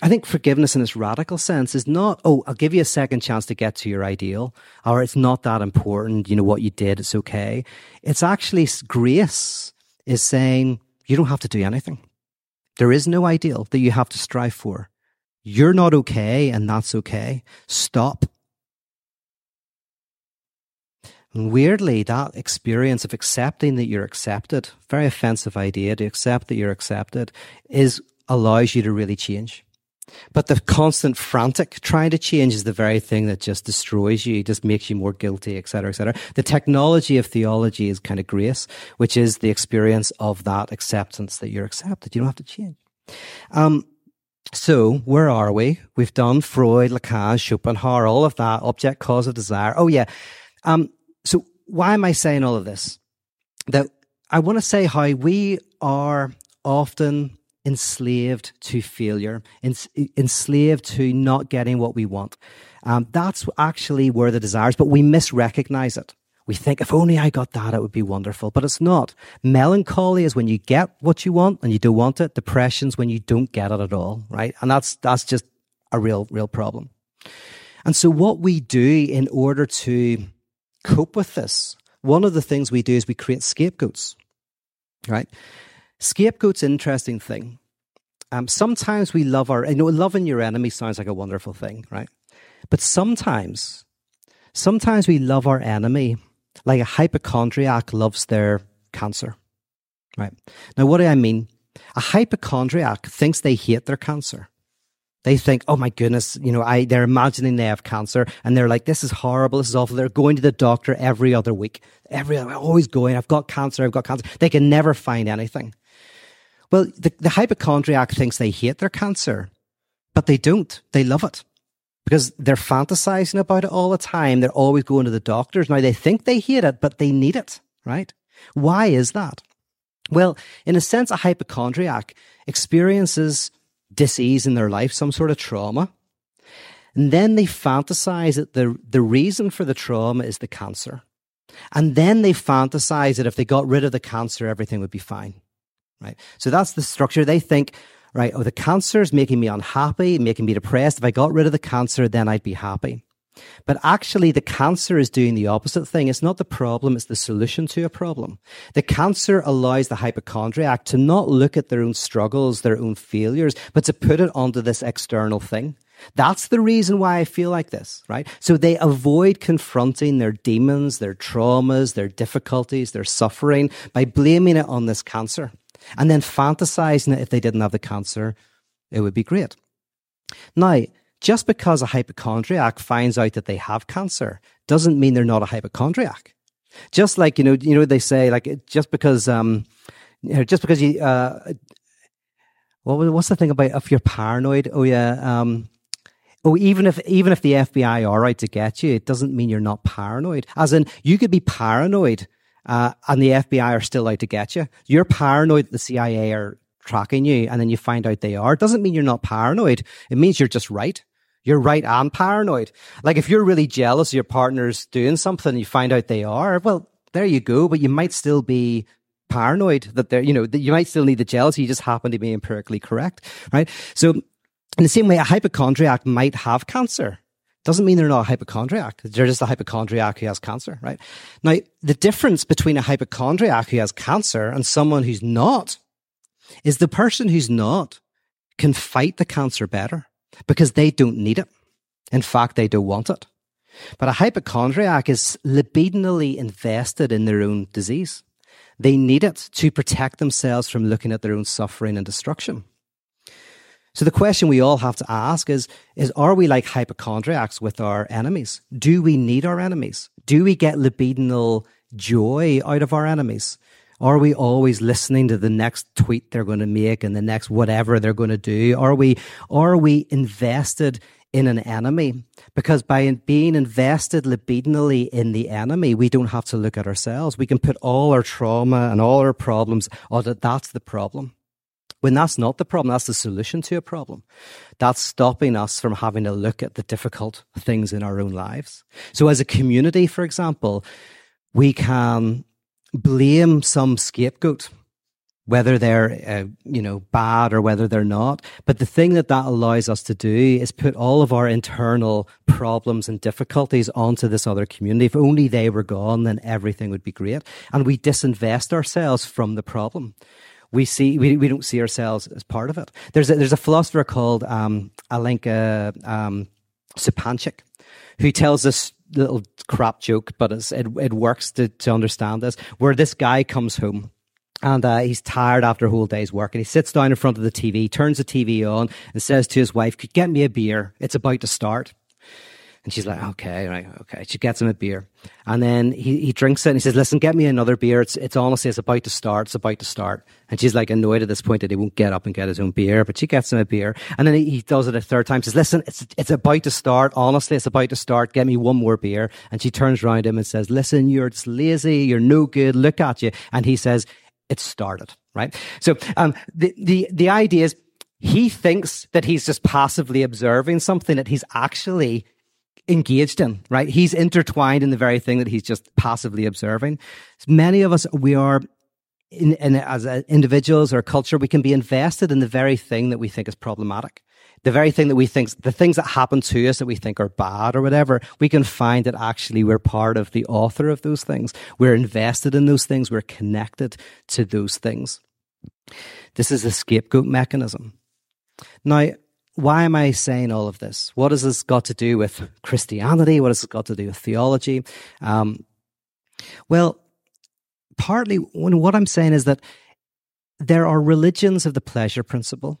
[SPEAKER 1] I think forgiveness in its radical sense is not, oh, I'll give you a second chance to get to your ideal, or it's not that important. You know, what you did, it's okay. It's actually grace is saying you don't have to do anything. There is no ideal that you have to strive for. You're not okay, and that's okay. Stop. And weirdly, that experience of accepting that you're accepted, very offensive idea to accept that you're accepted, is allows you to really change. But the constant frantic trying to change is the very thing that just destroys you, just makes you more guilty, etc., etc. The technology of theology is kind of grace, which is the experience of that acceptance that you're accepted. You don't have to change. Um, so, where are we? We've done Freud, Lacan, Schopenhauer, all of that, object, cause of desire. Oh, yeah. Um, so, why am I saying all of this? That I want to say how we are often enslaved to failure, enslaved to not getting what we want. Um, that's actually where the desires, but we misrecognize it. We think, if only I got that, it would be wonderful. But it's not. Melancholy is when you get what you want and you don't want it. Depression's when you don't get it at all, right? And that's, that's just a real, real problem. And so what we do in order to cope with this, one of the things we do is we create scapegoats, right? Scapegoat's interesting thing. Um, sometimes we love our, you know, loving your enemy sounds like a wonderful thing, right? But sometimes, sometimes we love our enemy like a hypochondriac loves their cancer. Right. Now, what do I mean? A hypochondriac thinks they hate their cancer. They think, oh my goodness, you know, I, they're imagining they have cancer and they're like, this is horrible. This is awful. They're going to the doctor every other week. Every, other, always going, I've got cancer. I've got cancer. They can never find anything. Well, the, the hypochondriac thinks they hate their cancer, but they don't. They love it because they're fantasizing about it all the time. They're always going to the doctors. Now they think they hate it, but they need it, right? Why is that? Well, in a sense, a hypochondriac experiences disease in their life, some sort of trauma. And then they fantasize that the, the reason for the trauma is the cancer. And then they fantasize that if they got rid of the cancer, everything would be fine. Right? So that's the structure. They think, right? Oh, the cancer is making me unhappy, making me depressed. If I got rid of the cancer, then I'd be happy. But actually, the cancer is doing the opposite thing. It's not the problem, it's the solution to a problem. The cancer allows the hypochondriac to not look at their own struggles, their own failures, but to put it onto this external thing. That's the reason why I feel like this, right? So they avoid confronting their demons, their traumas, their difficulties, their suffering by blaming it on this cancer and then fantasizing that if they didn't have the cancer, it would be great. Now, just because a hypochondriac finds out that they have cancer doesn't mean they're not a hypochondriac. Just like, you know, you know, they say like, just because, um, you know, just because you, uh, what, what's the thing about if you're paranoid? Oh yeah, um, Oh, even if even if the FBI are out to get you, it doesn't mean you're not paranoid. As in, you could be paranoid, uh, and the FBI are still out to get you. You're paranoid that the CIA are tracking you, and then you find out they are. Doesn't mean you're not paranoid. It means you're just right. You're right and paranoid. Like if you're really jealous of your partner's doing something, and you find out they are. Well, there you go. But you might still be paranoid that they're, you know, that you might still need the jealousy. You just happen to be empirically correct, right? So in the same way, a hypochondriac might have cancer. Doesn't mean they're not a hypochondriac. They're just a hypochondriac who has cancer, right? Now, the difference between a hypochondriac who has cancer and someone who's not is the person who's not can fight the cancer better because they don't need it. In fact, they don't want it. But a hypochondriac is libidinally invested in their own disease. They need it to protect themselves from looking at their own suffering and destruction. So the question we all have to ask is, is are we like hypochondriacs with our enemies? Do we need our enemies? Do we get libidinal joy out of our enemies? Are we always listening to the next tweet they're going to make and the next whatever they're going to do? Are we, are we invested in an enemy? Because by being invested libidinally in the enemy, we don't have to look at ourselves. We can put all our trauma and all our problems, oh, that that's the problem when that's not the problem, that's the solution to a problem. That's stopping us from having to look at the difficult things in our own lives. So, as a community, for example, we can blame some scapegoat, whether they're, uh, you know, bad or whether they're not. But the thing that that allows us to do is put all of our internal problems and difficulties onto this other community. If only they were gone, then everything would be great. And we disinvest ourselves from the problem we see we, we don't see ourselves as part of it. There's a, there's a philosopher called um, Alenka um, Zupančič who tells this little crap joke, but it, it works to, to understand this, where this guy comes home and uh, he's tired after a whole day's work and he sits down in front of the TV, turns the TV on and says to his wife, could get me a beer? It's about to start. And she's like, okay, right, okay. She gets him a beer. And then he, he drinks it and he says, listen, get me another beer. It's, it's honestly, it's about to start. It's about to start. And she's like annoyed at this point that he won't get up and get his own beer, but she gets him a beer. And then he, he does it a third time, says, listen, it's, it's about to start. Honestly, it's about to start. Get me one more beer. And she turns around him and says, listen, you're just lazy. You're no good. Look at you. And he says, it started, right? So, um, the, the, the idea is he thinks that he's just passively observing something that he's actually engaged in, right? He's intertwined in the very thing that he's just passively observing. Many of us, we are in, in, as individuals or culture, we can be invested in the very thing that we think is problematic. The very thing that we think, the things that happen to us that we think are bad or whatever, we can find that actually we're part of the author of those things. We're invested in those things. We're connected to those things. This is a scapegoat mechanism. Now, why am I saying all of this? What has this got to do with Christianity? What has it got to do with theology? Um, well, partly what I'm saying is that there are religions of the pleasure principle,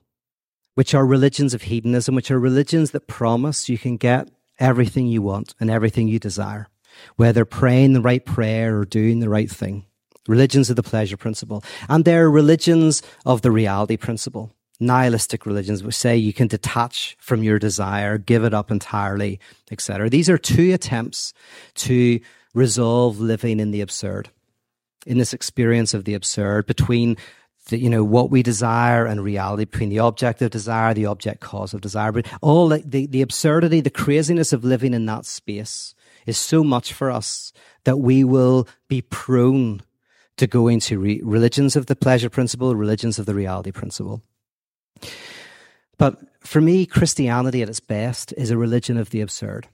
[SPEAKER 1] which are religions of hedonism, which are religions that promise you can get everything you want and everything you desire, whether praying the right prayer or doing the right thing. Religions of the pleasure principle. And there are religions of the reality principle nihilistic religions which say you can detach from your desire, give it up entirely, etc. These are two attempts to resolve living in the absurd, in this experience of the absurd between the, you know what we desire and reality, between the object of desire, the object cause of desire, but all the, the, the absurdity, the craziness of living in that space is so much for us that we will be prone to go into re- religions of the pleasure principle, religions of the reality principle. But for me, Christianity at its best is a religion of the absurd.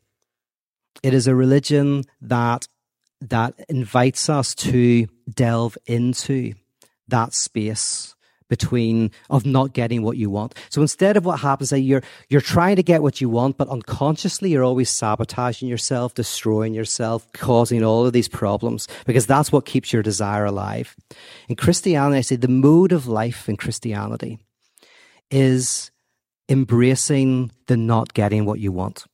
[SPEAKER 1] It is a religion that that invites us to delve into that space between of not getting what you want. So instead of what happens that you're you're trying to get what you want, but unconsciously you're always sabotaging yourself, destroying yourself, causing all of these problems because that's what keeps your desire alive. In Christianity, I say the mode of life in Christianity is embracing the not getting what you want.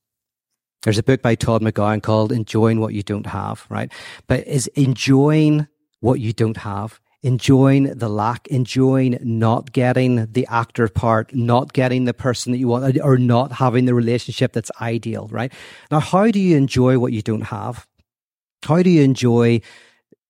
[SPEAKER 1] There's a book by Todd McGowan called Enjoying What You Don't Have, right? But is enjoying what you don't have enjoying the lack, enjoying not getting the actor part, not getting the person that you want, or not having the relationship that's ideal, right? Now, how do you enjoy what you don't have? How do you enjoy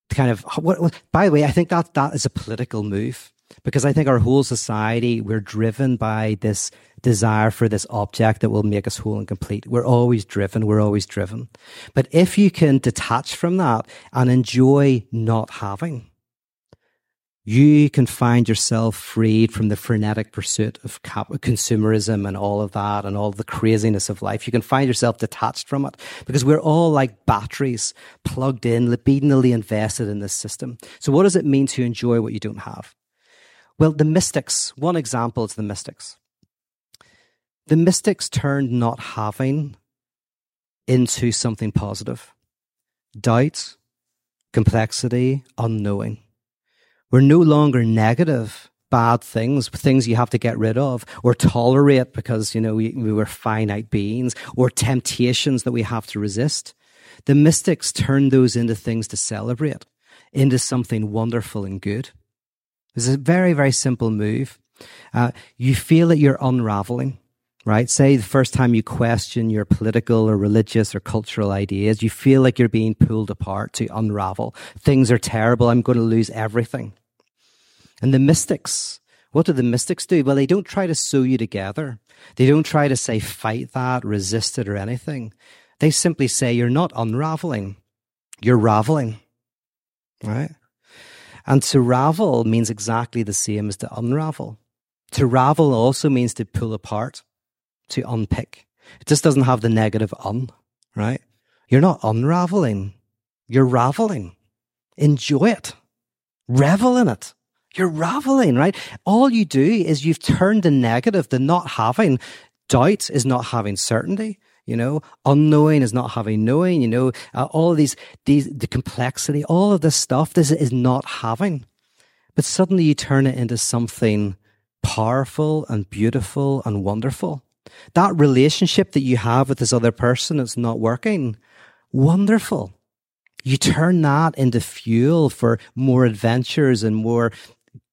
[SPEAKER 1] kind of what, what, by the way, I think that that is a political move because I think our whole society, we're driven by this desire for this object that will make us whole and complete. We're always driven. We're always driven. But if you can detach from that and enjoy not having, you can find yourself freed from the frenetic pursuit of consumerism and all of that and all the craziness of life. You can find yourself detached from it because we're all like batteries plugged in, libidinally invested in this system. So what does it mean to enjoy what you don't have? Well, the mystics, one example is the mystics. The mystics turned not having into something positive. Doubt, complexity, unknowing we're no longer negative bad things, things you have to get rid of or tolerate because, you know, we, we were finite beings or temptations that we have to resist. The mystics turned those into things to celebrate, into something wonderful and good. It's a very, very simple move. Uh, you feel that you're unraveling right? Say the first time you question your political or religious or cultural ideas, you feel like you're being pulled apart to unravel. Things are terrible. I'm going to lose everything. And the mystics, what do the mystics do? Well, they don't try to sew you together. They don't try to say fight that, resist it, or anything. They simply say you're not unraveling, you're raveling. Right? And to ravel means exactly the same as to unravel. To ravel also means to pull apart to unpick. It just doesn't have the negative un, right? You're not unraveling. You're raveling. Enjoy it. Revel in it. You're raveling, right? All you do is you've turned the negative, the not having. Doubt is not having certainty. You know, unknowing is not having knowing. You know, uh, all of these, these, the complexity, all of this stuff, this is not having. But suddenly you turn it into something powerful and beautiful and wonderful. That relationship that you have with this other person that's not working, wonderful. You turn that into fuel for more adventures and more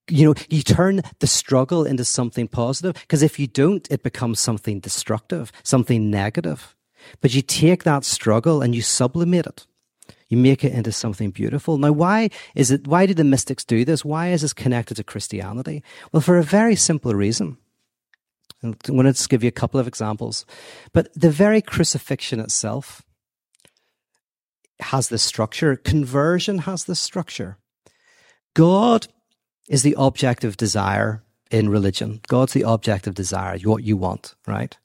[SPEAKER 1] you know, you turn the struggle into something positive because if you don't, it becomes something destructive, something negative. But you take that struggle and you sublimate it. You make it into something beautiful. Now, why is it, why did the mystics do this? Why is this connected to Christianity? Well, for a very simple reason. I'm going to give you a couple of examples. But the very crucifixion itself has this structure. Conversion has this structure. God is the object of desire in religion. God's the object of desire, what you want, right?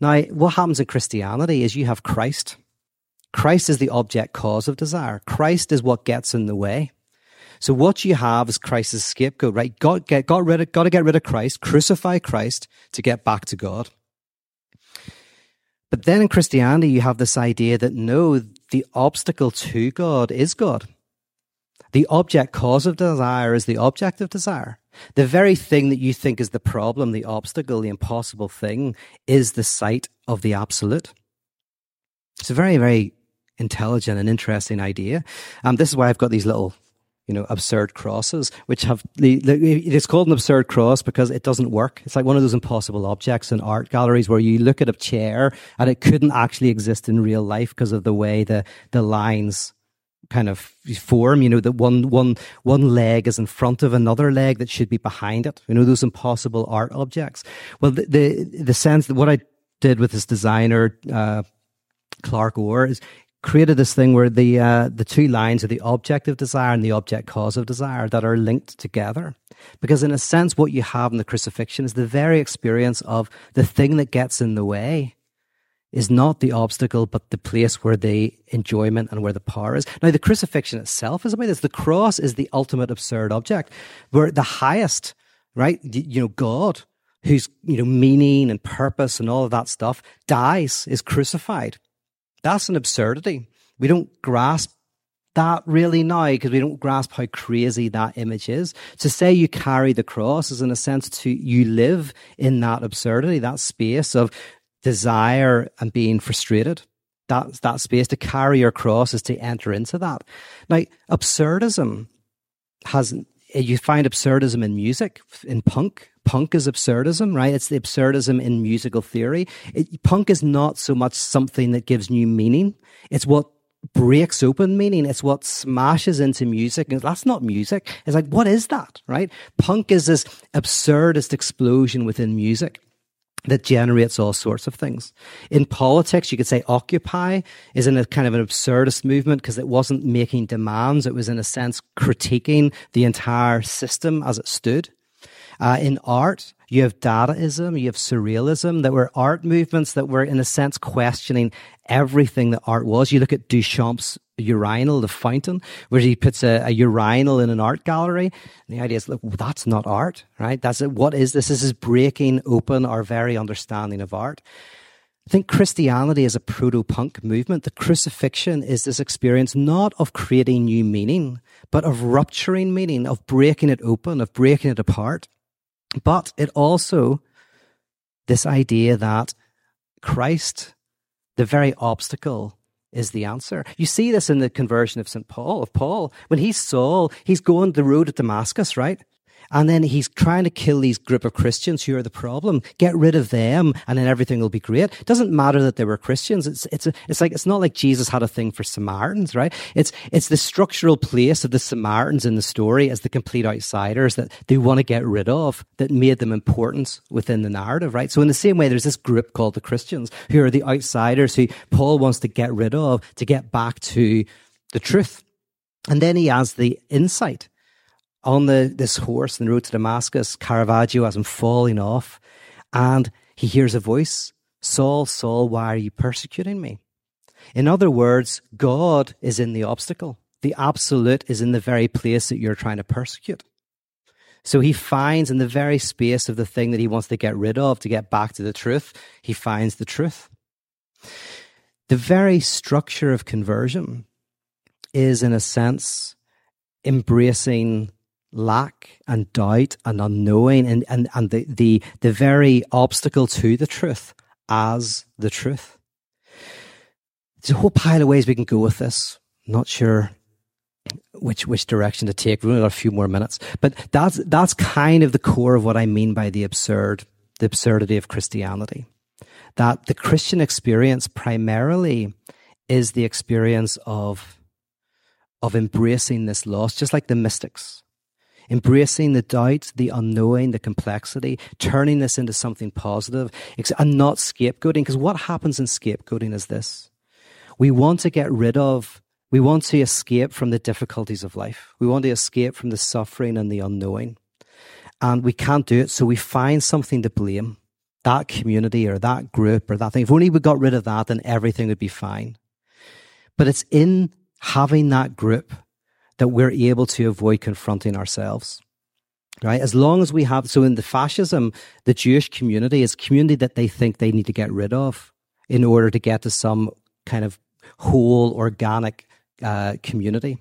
[SPEAKER 1] Now, what happens in Christianity is you have Christ. Christ is the object cause of desire. Christ is what gets in the way. So what you have is Christ's scapegoat, right? Got, get, got, rid of, got to get rid of Christ, crucify Christ to get back to God. But then in Christianity, you have this idea that no, the obstacle to God is God. The object cause of desire is the object of desire. The very thing that you think is the problem, the obstacle, the impossible thing is the site of the absolute. It's a very, very intelligent and interesting idea. Um, this is why I've got these little you know, absurd crosses, which have the, the, it's called an absurd cross because it doesn't work. It's like one of those impossible objects in art galleries where you look at a chair and it couldn't actually exist in real life because of the way the, the lines kind of form, you know, that one, one, one leg is in front of another leg that should be behind it. You know, those impossible art objects. Well, the, the, the sense that what I did with this designer, uh, Clark Orr is created this thing where the uh, the two lines are the object of desire and the object cause of desire that are linked together. Because in a sense, what you have in the crucifixion is the very experience of the thing that gets in the way is not the obstacle, but the place where the enjoyment and where the power is. Now, the crucifixion itself is about this. The cross is the ultimate absurd object, where the highest, right, you know, God, whose, you know, meaning and purpose and all of that stuff dies, is crucified. That's an absurdity. We don't grasp that really now because we don't grasp how crazy that image is. To say you carry the cross is in a sense to you live in that absurdity, that space of desire and being frustrated. That, that space to carry your cross is to enter into that. Now, absurdism has, you find absurdism in music, in punk. Punk is absurdism, right? It's the absurdism in musical theory. It, punk is not so much something that gives new meaning. It's what breaks open meaning. It's what smashes into music. And that's not music. It's like, what is that? Right? Punk is this absurdist explosion within music that generates all sorts of things. In politics, you could say Occupy is in a kind of an absurdist movement because it wasn't making demands. It was in a sense critiquing the entire system as it stood. Uh, in art, you have Dadaism, you have Surrealism, that were art movements that were, in a sense, questioning everything that art was. You look at Duchamp's urinal, the fountain, where he puts a, a urinal in an art gallery. And the idea is, look, well, that's not art, right? That's. What is this? This is breaking open our very understanding of art. I think Christianity is a proto punk movement. The crucifixion is this experience not of creating new meaning, but of rupturing meaning, of breaking it open, of breaking it apart. But it also, this idea that Christ, the very obstacle is the answer. You see this in the conversion of St. Paul, of Paul. When he's Saul, he's going the road to Damascus, right? And then he's trying to kill these group of Christians who are the problem. Get rid of them and then everything will be great. It doesn't matter that they were Christians. It's, it's, a, it's like, it's not like Jesus had a thing for Samaritans, right? It's, it's the structural place of the Samaritans in the story as the complete outsiders that they want to get rid of that made them important within the narrative, right? So in the same way, there's this group called the Christians who are the outsiders who Paul wants to get rid of to get back to the truth. And then he has the insight on the, this horse in the road to Damascus, Caravaggio has him falling off, and he hears a voice Saul, Saul, why are you persecuting me? In other words, God is in the obstacle. The absolute is in the very place that you're trying to persecute. So he finds in the very space of the thing that he wants to get rid of, to get back to the truth, he finds the truth. The very structure of conversion is, in a sense, embracing lack and doubt and unknowing and, and, and the, the, the very obstacle to the truth as the truth. There's a whole pile of ways we can go with this. Not sure which which direction to take. We've only got a few more minutes, but that's that's kind of the core of what I mean by the absurd, the absurdity of Christianity. That the Christian experience primarily is the experience of of embracing this loss, just like the mystics embracing the doubt, the unknowing, the complexity, turning this into something positive, and not scapegoating. Because what happens in scapegoating is this we want to get rid of, we want to escape from the difficulties of life. We want to escape from the suffering and the unknowing. And we can't do it, so we find something to blame that community or that group or that thing. If only we got rid of that, then everything would be fine. But it's in having that group that we're able to avoid confronting ourselves. Right? As long as we have, so in the fascism, the Jewish community is community that they think they need to get rid of in order to get to some kind of whole organic uh, community.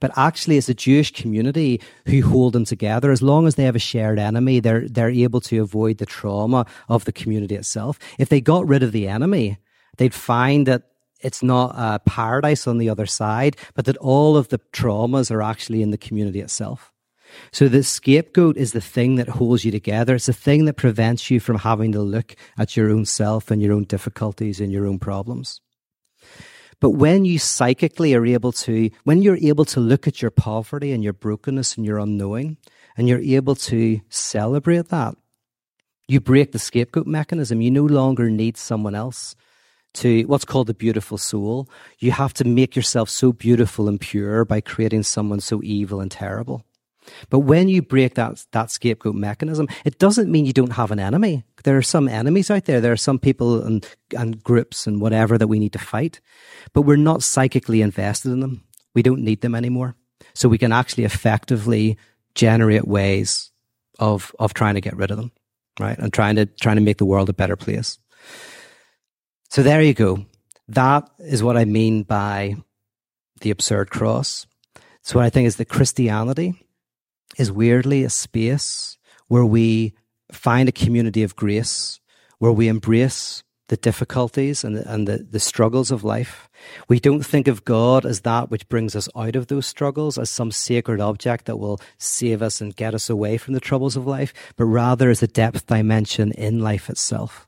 [SPEAKER 1] But actually, it's a Jewish community who hold them together. As long as they have a shared enemy, they're they're able to avoid the trauma of the community itself. If they got rid of the enemy, they'd find that it's not a paradise on the other side, but that all of the traumas are actually in the community itself. So the scapegoat is the thing that holds you together. It's the thing that prevents you from having to look at your own self and your own difficulties and your own problems. But when you psychically are able to, when you're able to look at your poverty and your brokenness and your unknowing, and you're able to celebrate that, you break the scapegoat mechanism. You no longer need someone else to what's called the beautiful soul. You have to make yourself so beautiful and pure by creating someone so evil and terrible. But when you break that, that scapegoat mechanism, it doesn't mean you don't have an enemy. There are some enemies out there. There are some people and, and groups and whatever that we need to fight, but we're not psychically invested in them. We don't need them anymore. So we can actually effectively generate ways of, of trying to get rid of them, right? And trying to, trying to make the world a better place. So there you go. That is what I mean by the absurd cross. So what I think is that Christianity is weirdly a space where we find a community of grace, where we embrace the difficulties and, the, and the, the struggles of life. We don't think of God as that which brings us out of those struggles, as some sacred object that will save us and get us away from the troubles of life, but rather as a depth dimension in life itself.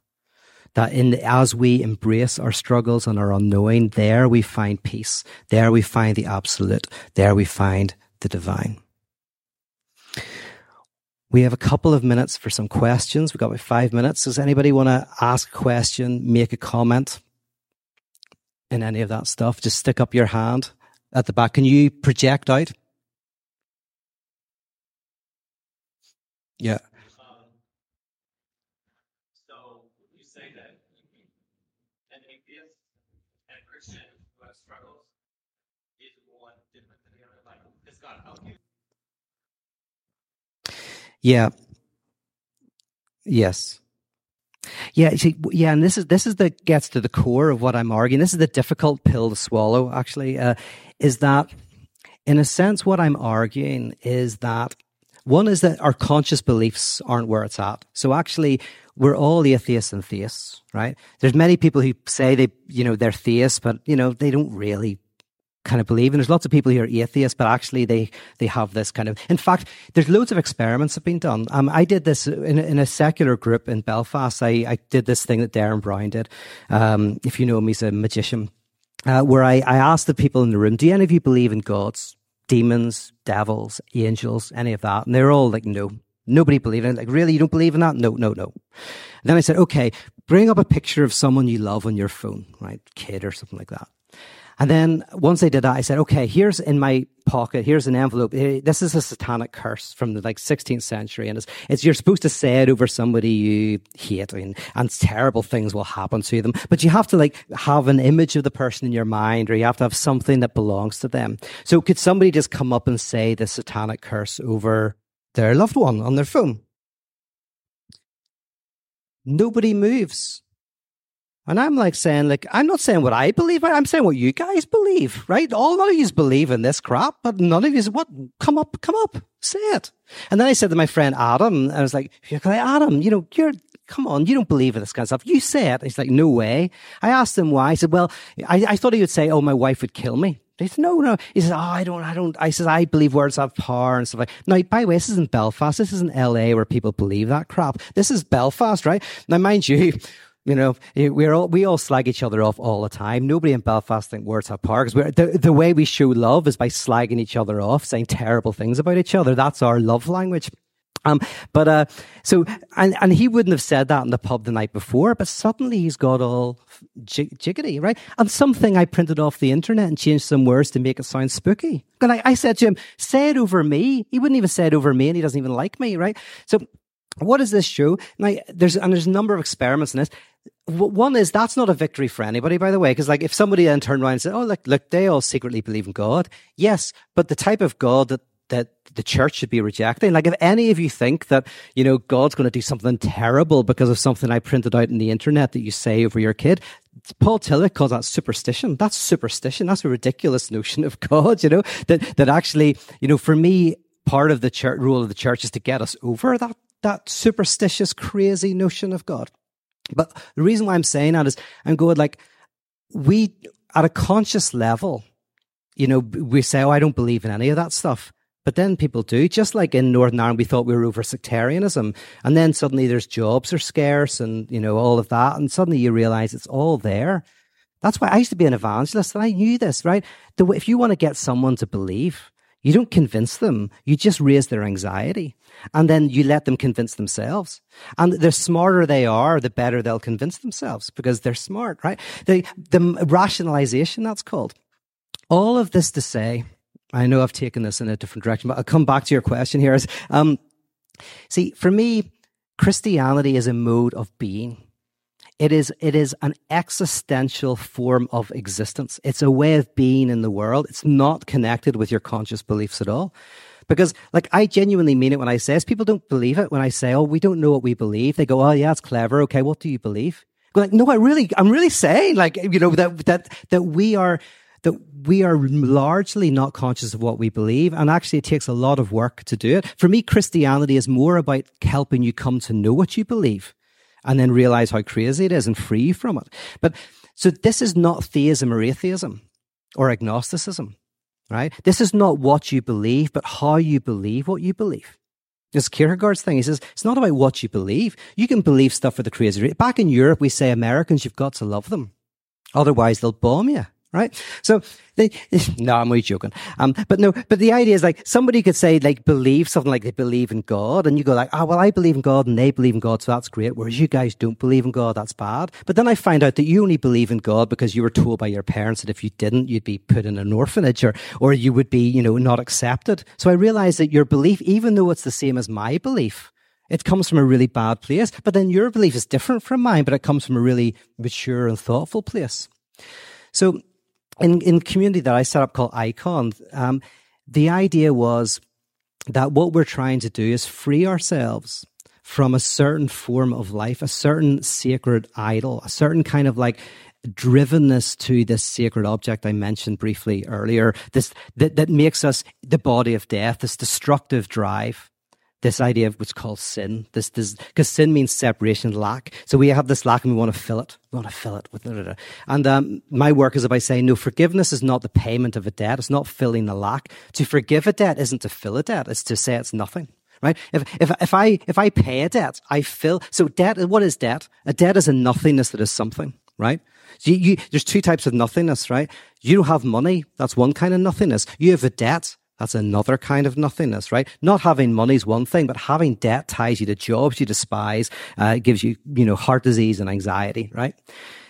[SPEAKER 1] That in, as we embrace our struggles and our unknowing, there we find peace. There we find the absolute. There we find the divine. We have a couple of minutes for some questions. We've got about five minutes. Does anybody want to ask a question, make a comment in any of that stuff? Just stick up your hand at the back. Can you project out? Yeah. Yeah. Yes. Yeah, see, yeah, and this is this is the gets to the core of what I'm arguing. This is the difficult pill to swallow. Actually, uh, is that in a sense what I'm arguing is that one is that our conscious beliefs aren't where it's at. So actually, we're all atheists and theists, right? There's many people who say they, you know, they're theists, but you know, they don't really kind of believe. And there's lots of people who are atheists, but actually they, they have this kind of, in fact, there's loads of experiments have been done. Um, I did this in, in a secular group in Belfast. I, I did this thing that Derren Brown did. Um, if you know him, he's a magician, uh, where I, I asked the people in the room, do any of you believe in gods, demons, devils, angels, any of that? And they're all like, no. Nobody believed in it. Like, really? You don't believe in that? No, no, no. And then I said, okay, bring up a picture of someone you love on your phone, right? Kid or something like that. And then once I did that, I said, okay, here's in my pocket, here's an envelope. Eh, this is a satanic curse from the like 16th century. And it's, it's you're supposed to say it over somebody you hate and, and terrible things will happen to them. But you have to like have an image of the person in your mind or you have to have something that belongs to them. So could somebody just come up and say the satanic curse over their loved one on their phone? Nobody moves. And I'm like saying, like, I'm not saying what I believe. I'm saying what you guys believe, right? All of you believe in this crap, but none of you, what? Come up, come up, say it. And then I said to my friend Adam, I was like, Adam, you know, you're, come on, you don't believe in this kind of stuff. You say it. He's like, no way. I asked him why. I said, well, I, I thought he would say, oh, my wife would kill me. He said, no, no. He says, oh, I don't, I don't, I says, I believe words have power and stuff like Now, by the way, this isn't Belfast. This isn't LA where people believe that crap. This is Belfast, right? Now, mind you, you know, we're all, we all slag each other off all the time. Nobody in Belfast think words have power because the, the way we show love is by slagging each other off, saying terrible things about each other. That's our love language. Um, but, uh, so, and, and he wouldn't have said that in the pub the night before, but suddenly he's got all jig- jiggity, right? And something I printed off the internet and changed some words to make it sound spooky. And I, I said to him, say it over me. He wouldn't even say it over me and he doesn't even like me, right? So what does this show? Now, there's, and there's a number of experiments in this. One is that's not a victory for anybody, by the way, because like if somebody then turned around and said, "Oh, look, look, they all secretly believe in God," yes, but the type of God that that the church should be rejecting. Like, if any of you think that, you know, God's going to do something terrible because of something I printed out in the internet that you say over your kid, Paul Tillich calls that superstition. That's superstition. That's a ridiculous notion of God, you know, that, that actually, you know, for me, part of the church, rule of the church is to get us over that, that superstitious, crazy notion of God. But the reason why I'm saying that is I'm going like, we, at a conscious level, you know, we say, oh, I don't believe in any of that stuff. But then people do, just like in Northern Ireland, we thought we were over sectarianism. And then suddenly there's jobs are scarce and, you know, all of that. And suddenly you realize it's all there. That's why I used to be an evangelist and I knew this, right? The, if you want to get someone to believe, you don't convince them. You just raise their anxiety and then you let them convince themselves. And the smarter they are, the better they'll convince themselves because they're smart, right? The, the rationalization that's called. All of this to say, I know I've taken this in a different direction, but I'll come back to your question here. Is, um, see, for me, Christianity is a mode of being. It is, it is an existential form of existence. It's a way of being in the world. It's not connected with your conscious beliefs at all. Because, like, I genuinely mean it when I say this. People don't believe it when I say, oh, we don't know what we believe. They go, oh, yeah, it's clever. Okay, what do you believe? Like, no, I really, I'm really saying, like, you know, that, that, that we are, that we are largely not conscious of what we believe. And actually, it takes a lot of work to do it. For me, Christianity is more about helping you come to know what you believe and then realize how crazy it is and free from it. But so this is not theism or atheism or agnosticism right? This is not what you believe, but how you believe what you believe. It's Kierkegaard's thing. He says, it's not about what you believe. You can believe stuff for the crazy. Back in Europe, we say Americans, you've got to love them. Otherwise, they'll bomb you right? So they, no, I'm only joking. Um, but no, but the idea is like somebody could say like believe something like they believe in God, and you go like, oh well, I believe in God, and they believe in God, so that's great. Whereas you guys don't believe in God, that's bad. But then I find out that you only believe in God because you were told by your parents that if you didn't, you'd be put in an orphanage or or you would be, you know, not accepted. So I realize that your belief, even though it's the same as my belief, it comes from a really bad place. But then your belief is different from mine, but it comes from a really mature and thoughtful place. So in in community that I set up called Ikon, um, the idea was that what we're trying to do is free ourselves from a certain form of life, a certain sacred idol, a certain kind of like drivenness to this sacred object I mentioned briefly earlier. This that, that makes us the body of death, this destructive drive this idea of what's called sin. This, this, because sin means separation, lack. So we have this lack and we want to fill it. We want to fill it with, and um, my work is about saying, no, forgiveness is not the payment of a debt. It's not filling the lack. To forgive a debt isn't to fill a debt. It's to say it's nothing. Right? If, if, if I, if I pay a debt, I fill, so debt, what is debt? A debt is a nothingness that is something, right? So you, you, there's two types of nothingness, right? You don't have money. That's one kind of nothingness. You have a debt. That's another kind of nothingness, right? Not having money is one thing, but having debt ties you to jobs you despise, uh, gives you, you know, heart disease and anxiety, right?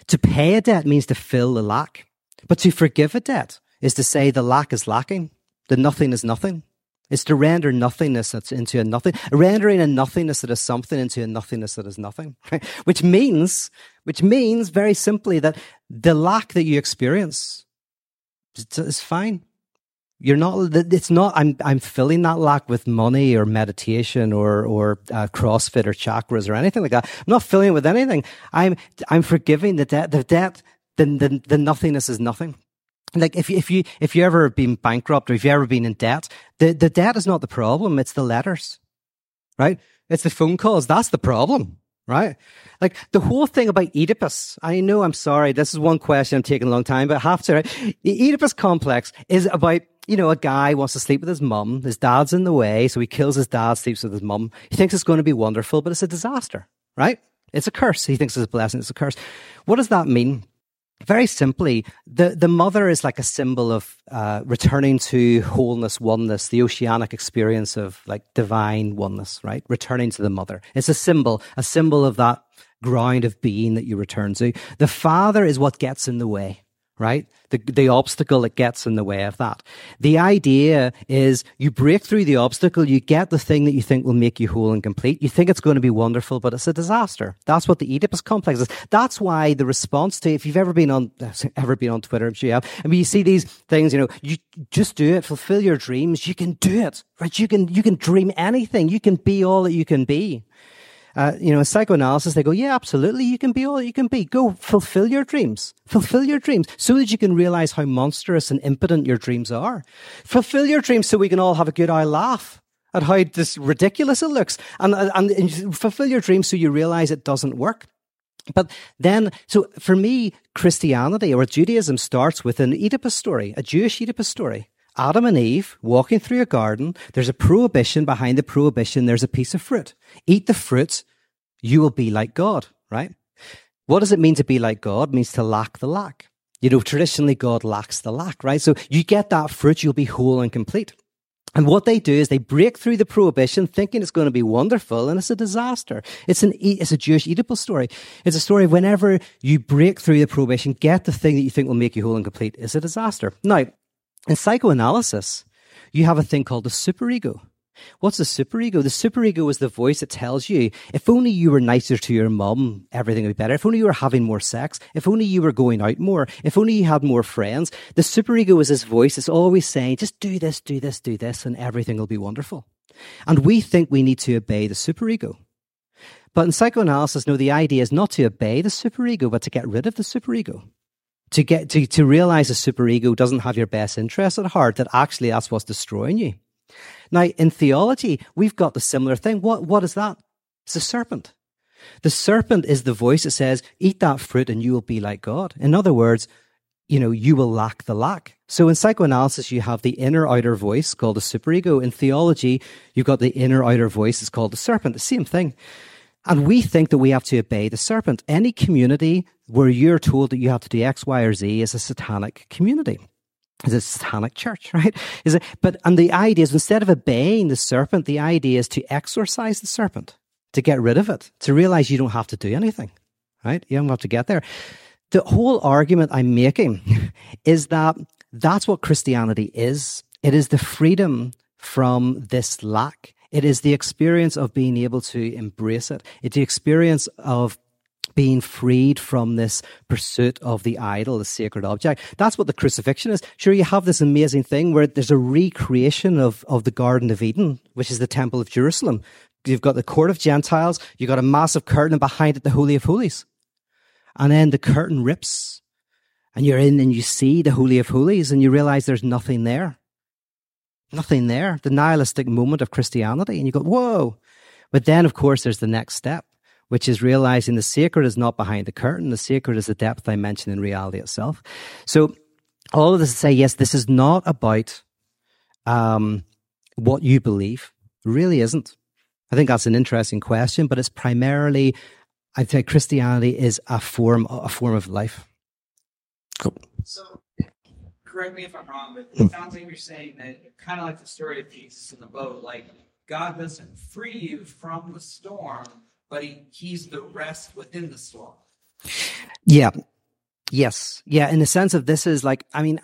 [SPEAKER 1] To pay a debt means to fill the lack. But to forgive a debt is to say the lack is lacking, the nothing is nothing. It's to render nothingness that's into a nothing, rendering a nothingness that is something into a nothingness that is nothing, right? Which means, which means very simply that the lack that you experience is fine you're not it's not i'm i'm filling that lack with money or meditation or or uh, crossfit or chakras or anything like that i'm not filling it with anything i'm i'm forgiving the debt the debt the, the, the nothingness is nothing like if if you if you ever been bankrupt or if you ever been in debt the the debt is not the problem it's the letters right it's the phone calls that's the problem right? Like the whole thing about Oedipus. I know I'm sorry. This is one question I'm taking a long time, but I have to, right? The Oedipus complex is about, you know, a guy wants to sleep with his mum. His dad's in the way. So he kills his dad, sleeps with his mum. He thinks it's going to be wonderful, but it's a disaster, right? It's a curse. He thinks it's a blessing. It's a curse. What does that mean? very simply, the, the mother is like a symbol of uh, returning to wholeness, oneness, the oceanic experience of like divine oneness, right? Returning to the mother. It's a symbol, a symbol of that ground of being that you return to. The father is what gets in the way right? The, the obstacle that gets in the way of that. The idea is you break through the obstacle, you get the thing that you think will make you whole and complete. You think it's going to be wonderful, but it's a disaster. That's what the Oedipus complex is. That's why the response to, if you've ever been on, ever been on Twitter, I'm sure you have. I mean, you see these things, you know, you just do it, fulfill your dreams. You can do it, right? You can, you can dream anything. You can be all that you can be uh, you know, in psychoanalysis, they go, yeah, absolutely. You can be all you can be. Go fulfill your dreams. Fulfill your dreams so that you can realize how monstrous and impotent your dreams are. Fulfill your dreams so we can all have a good eye laugh at how this ridiculous it looks and, and, and fulfill your dreams so you realize it doesn't work. But then, so for me, Christianity or Judaism starts with an Oedipus story, a Jewish Oedipus story. Adam and Eve walking through a garden. There's a prohibition. Behind the prohibition, there's a piece of fruit. Eat the fruit, you will be like God, right? What does it mean to be like God? It means to lack the lack. You know, traditionally God lacks the lack, right? So you get that fruit, you'll be whole and complete. And what they do is they break through the prohibition thinking it's going to be wonderful and it's a disaster. It's an, it's a Jewish Oedipus story. It's a story of whenever you break through the prohibition, get the thing that you think will make you whole and complete, it's a disaster. Now, in psychoanalysis, you have a thing called the superego. What's the superego? The superego is the voice that tells you, if only you were nicer to your mum, everything would be better. If only you were having more sex. If only you were going out more. If only you had more friends. The superego is this voice that's always saying, just do this, do this, do this, and everything will be wonderful. And we think we need to obey the superego. But in psychoanalysis, no, the idea is not to obey the superego, but to get rid of the superego. To get, to, to realize the superego doesn't have your best interest at heart, that actually that's what's destroying you. Now, in theology, we've got the similar thing. What, what is that? It's the serpent. The serpent is the voice that says, eat that fruit and you will be like God. In other words, you know, you will lack the lack. So in psychoanalysis, you have the inner outer voice called the superego. In theology, you've got the inner outer voice, it's called the serpent. The same thing. And we think that we have to obey the serpent. Any community where you're told that you have to do X, Y, or Z is a satanic community. Is a satanic church, right? Is it, but, and the idea is instead of obeying the serpent, the idea is to exorcise the serpent, to get rid of it, to realize you don't have to do anything, right? You don't have to get there. The whole argument I'm making is that that's what Christianity is. It is the freedom from this lack. It is the experience of being able to embrace it. It's the experience of being freed from this pursuit of the idol, the sacred object. That's what the crucifixion is. Sure, you have this amazing thing where there's a recreation of, of the Garden of Eden, which is the Temple of Jerusalem. You've got the court of Gentiles, you've got a massive curtain, and behind it, the Holy of Holies. And then the curtain rips, and you're in and you see the Holy of Holies, and you realize there's nothing there. Nothing there. The nihilistic moment of Christianity. And you go, whoa. But then, of course, there's the next step which is realizing the sacred is not behind the curtain. The sacred is the depth dimension in reality itself. So all of this to say, yes, this is not about um, what you believe. It really isn't. I think that's an interesting question, but it's primarily, I'd say Christianity is a form, a form of life.
[SPEAKER 2] Cool. So, correct me if I'm wrong, but it sounds like you're saying that kind of like the story of Jesus in the boat, like God doesn't free you from the storm, but he, he's the rest within the storm.
[SPEAKER 1] Yeah. Yes. Yeah. In the sense of this is like, I mean,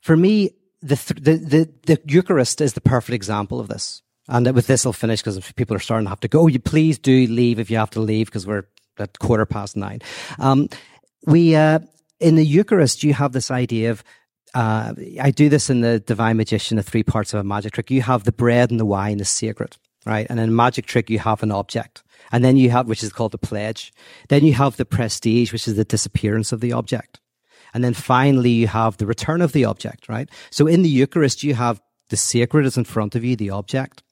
[SPEAKER 1] for me, the, the, the, the Eucharist is the perfect example of this. And with this, I'll finish because people are starting to have to go. Oh, you please do leave if you have to leave because we're at quarter past nine. Um, we, uh, in the Eucharist, you have this idea of uh, I do this in the Divine Magician, the three parts of a magic trick. You have the bread and the wine is sacred, right? And in a magic trick, you have an object. And then you have, which is called the pledge. Then you have the prestige, which is the disappearance of the object. And then finally, you have the return of the object, right? So in the Eucharist, you have the sacred is in front of you, the object.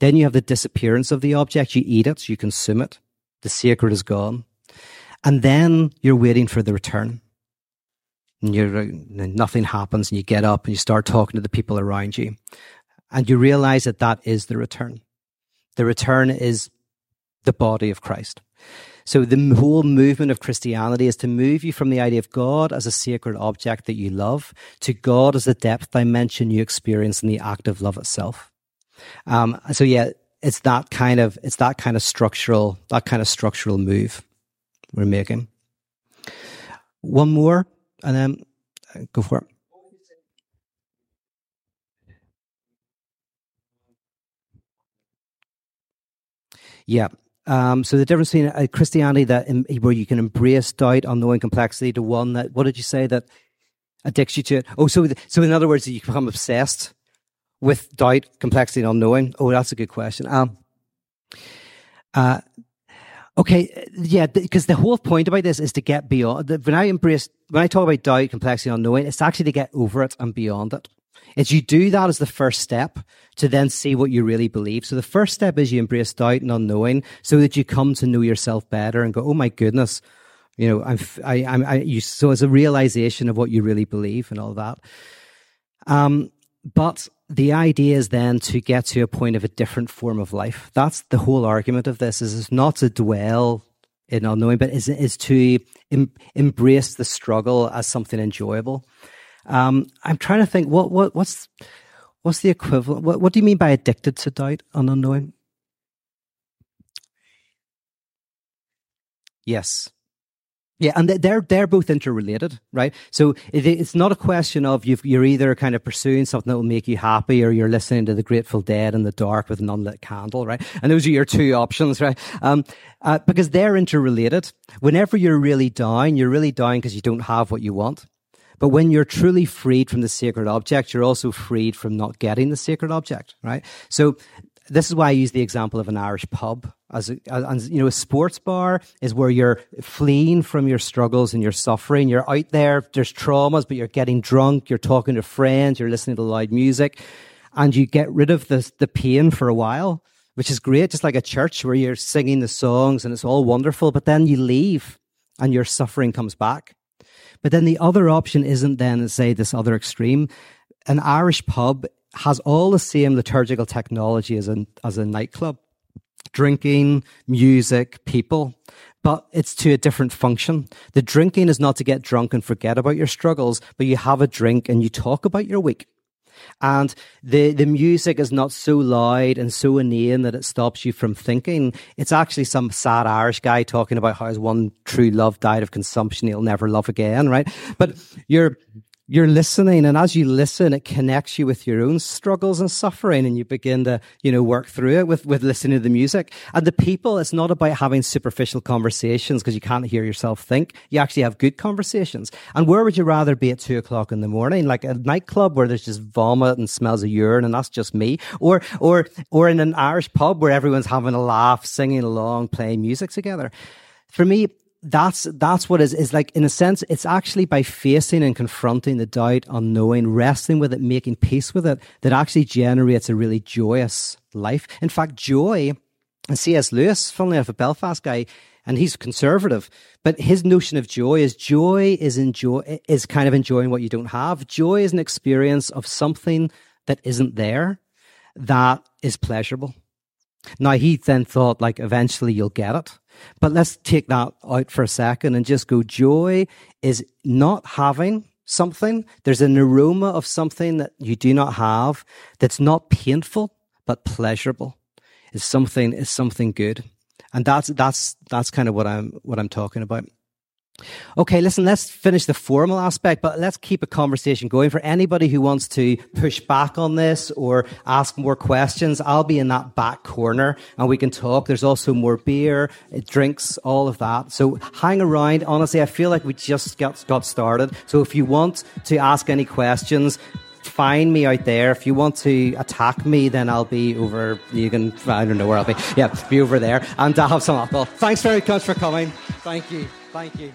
[SPEAKER 1] Then you have the disappearance of the object. You eat it, you consume it. The sacred is gone. And then you're waiting for the return. And you're, nothing happens and you get up and you start talking to the people around you. And you realize that that is the return. The return is the body of Christ. So the whole movement of Christianity is to move you from the idea of God as a sacred object that you love to God as a depth dimension you experience in the act of love itself. Um, so yeah, it's that kind of, it's that kind of structural, that kind of structural move we're making. One more and then uh, go for it. Yeah. Um, so the difference between a Christianity that where you can embrace doubt, unknowing complexity, to one that what did you say that addicts you to it? Oh, so so in other words, you become obsessed with doubt, complexity, and unknowing. Oh, that's a good question. Um, uh, okay, yeah, because the whole point about this is to get beyond. When I embrace, when I talk about doubt, complexity, unknowing, it's actually to get over it and beyond it. It's you do that as the first step to then see what you really believe. So the first step is you embrace doubt and unknowing so that you come to know yourself better and go, Oh my goodness, you know, I'm, I, I'm, I, you, so it's a realization of what you really believe and all that. Um, but the idea is then to get to a point of a different form of life. That's the whole argument of this is it's not to dwell in unknowing, but is, is to em, embrace the struggle as something enjoyable. Um, I'm trying to think what what what's what's the equivalent? What what do you mean by addicted to doubt and unknowing? Yes. Yeah, and they're they're both interrelated, right? So it's not a question of you are either kind of pursuing something that will make you happy, or you're listening to the Grateful Dead in the dark with an unlit candle, right? And those are your two options, right? Um, uh, because they're interrelated. Whenever you're really down, you're really down because you don't have what you want. But when you're truly freed from the sacred object, you're also freed from not getting the sacred object, right? So this is why I use the example of an Irish pub. As, a, as you know, a sports bar is where you're fleeing from your struggles and your suffering. You're out there, there's traumas, but you're getting drunk, you're talking to friends, you're listening to loud music, and you get rid of the, the pain for a while, which is great, just like a church where you're singing the songs and it's all wonderful, but then you leave and your suffering comes back. But then the other option isn't then, say, this other extreme. An Irish pub has all the same liturgical technology as a, as a nightclub drinking, music, people, but it's to a different function. The drinking is not to get drunk and forget about your struggles, but you have a drink and you talk about your week. And the, the music is not so loud and so inane that it stops you from thinking. It's actually some sad Irish guy talking about how his one true love died of consumption. He'll never love again, right? But you're, you're listening and as you listen it connects you with your own struggles and suffering and you begin to you know work through it with with listening to the music. And the people it's not about having superficial conversations because you can't hear yourself think. You actually have good conversations. And where would you rather be at two o'clock in the morning? Like a nightclub where there's just vomit and smells of urine and that's just me? Or or or in an irish pub where everyone's having a laugh singing along playing music together? For me that's that's what is is like in a sense it's actually by facing and confronting the doubt unknowing wrestling with it making peace with it that actually generates a really joyous life. In fact joy and cs lewis funnily enough a belfast guy and he's conservative but his notion of joy is joy is enjoy is kind of enjoying what you don't have. Joy is an experience of something that isn't there that is pleasurable. Now he then thought like eventually you'll get it but let's take that out for a second and just go joy is not having something. There's an aroma of something that you do not have that's not painful, but pleasurable. Is something, is something good. And that's, that's, that's kind of what I'm, what I'm talking about. Okay, listen, let's finish the formal aspect, but let's keep a conversation going. For anybody who wants to push back on this or ask more questions, I'll be in that back corner and we can talk. There's also more beer, uh, drinks, all of that. So hang around. Honestly, I feel like we just got, got started. So if you want to ask any questions, find me out there. If you want to attack me, then I'll be over. You can, I don't know where I'll be. Yeah, be over there. And I'll have some alcohol. Thanks very much for coming. Thank you. Thank you.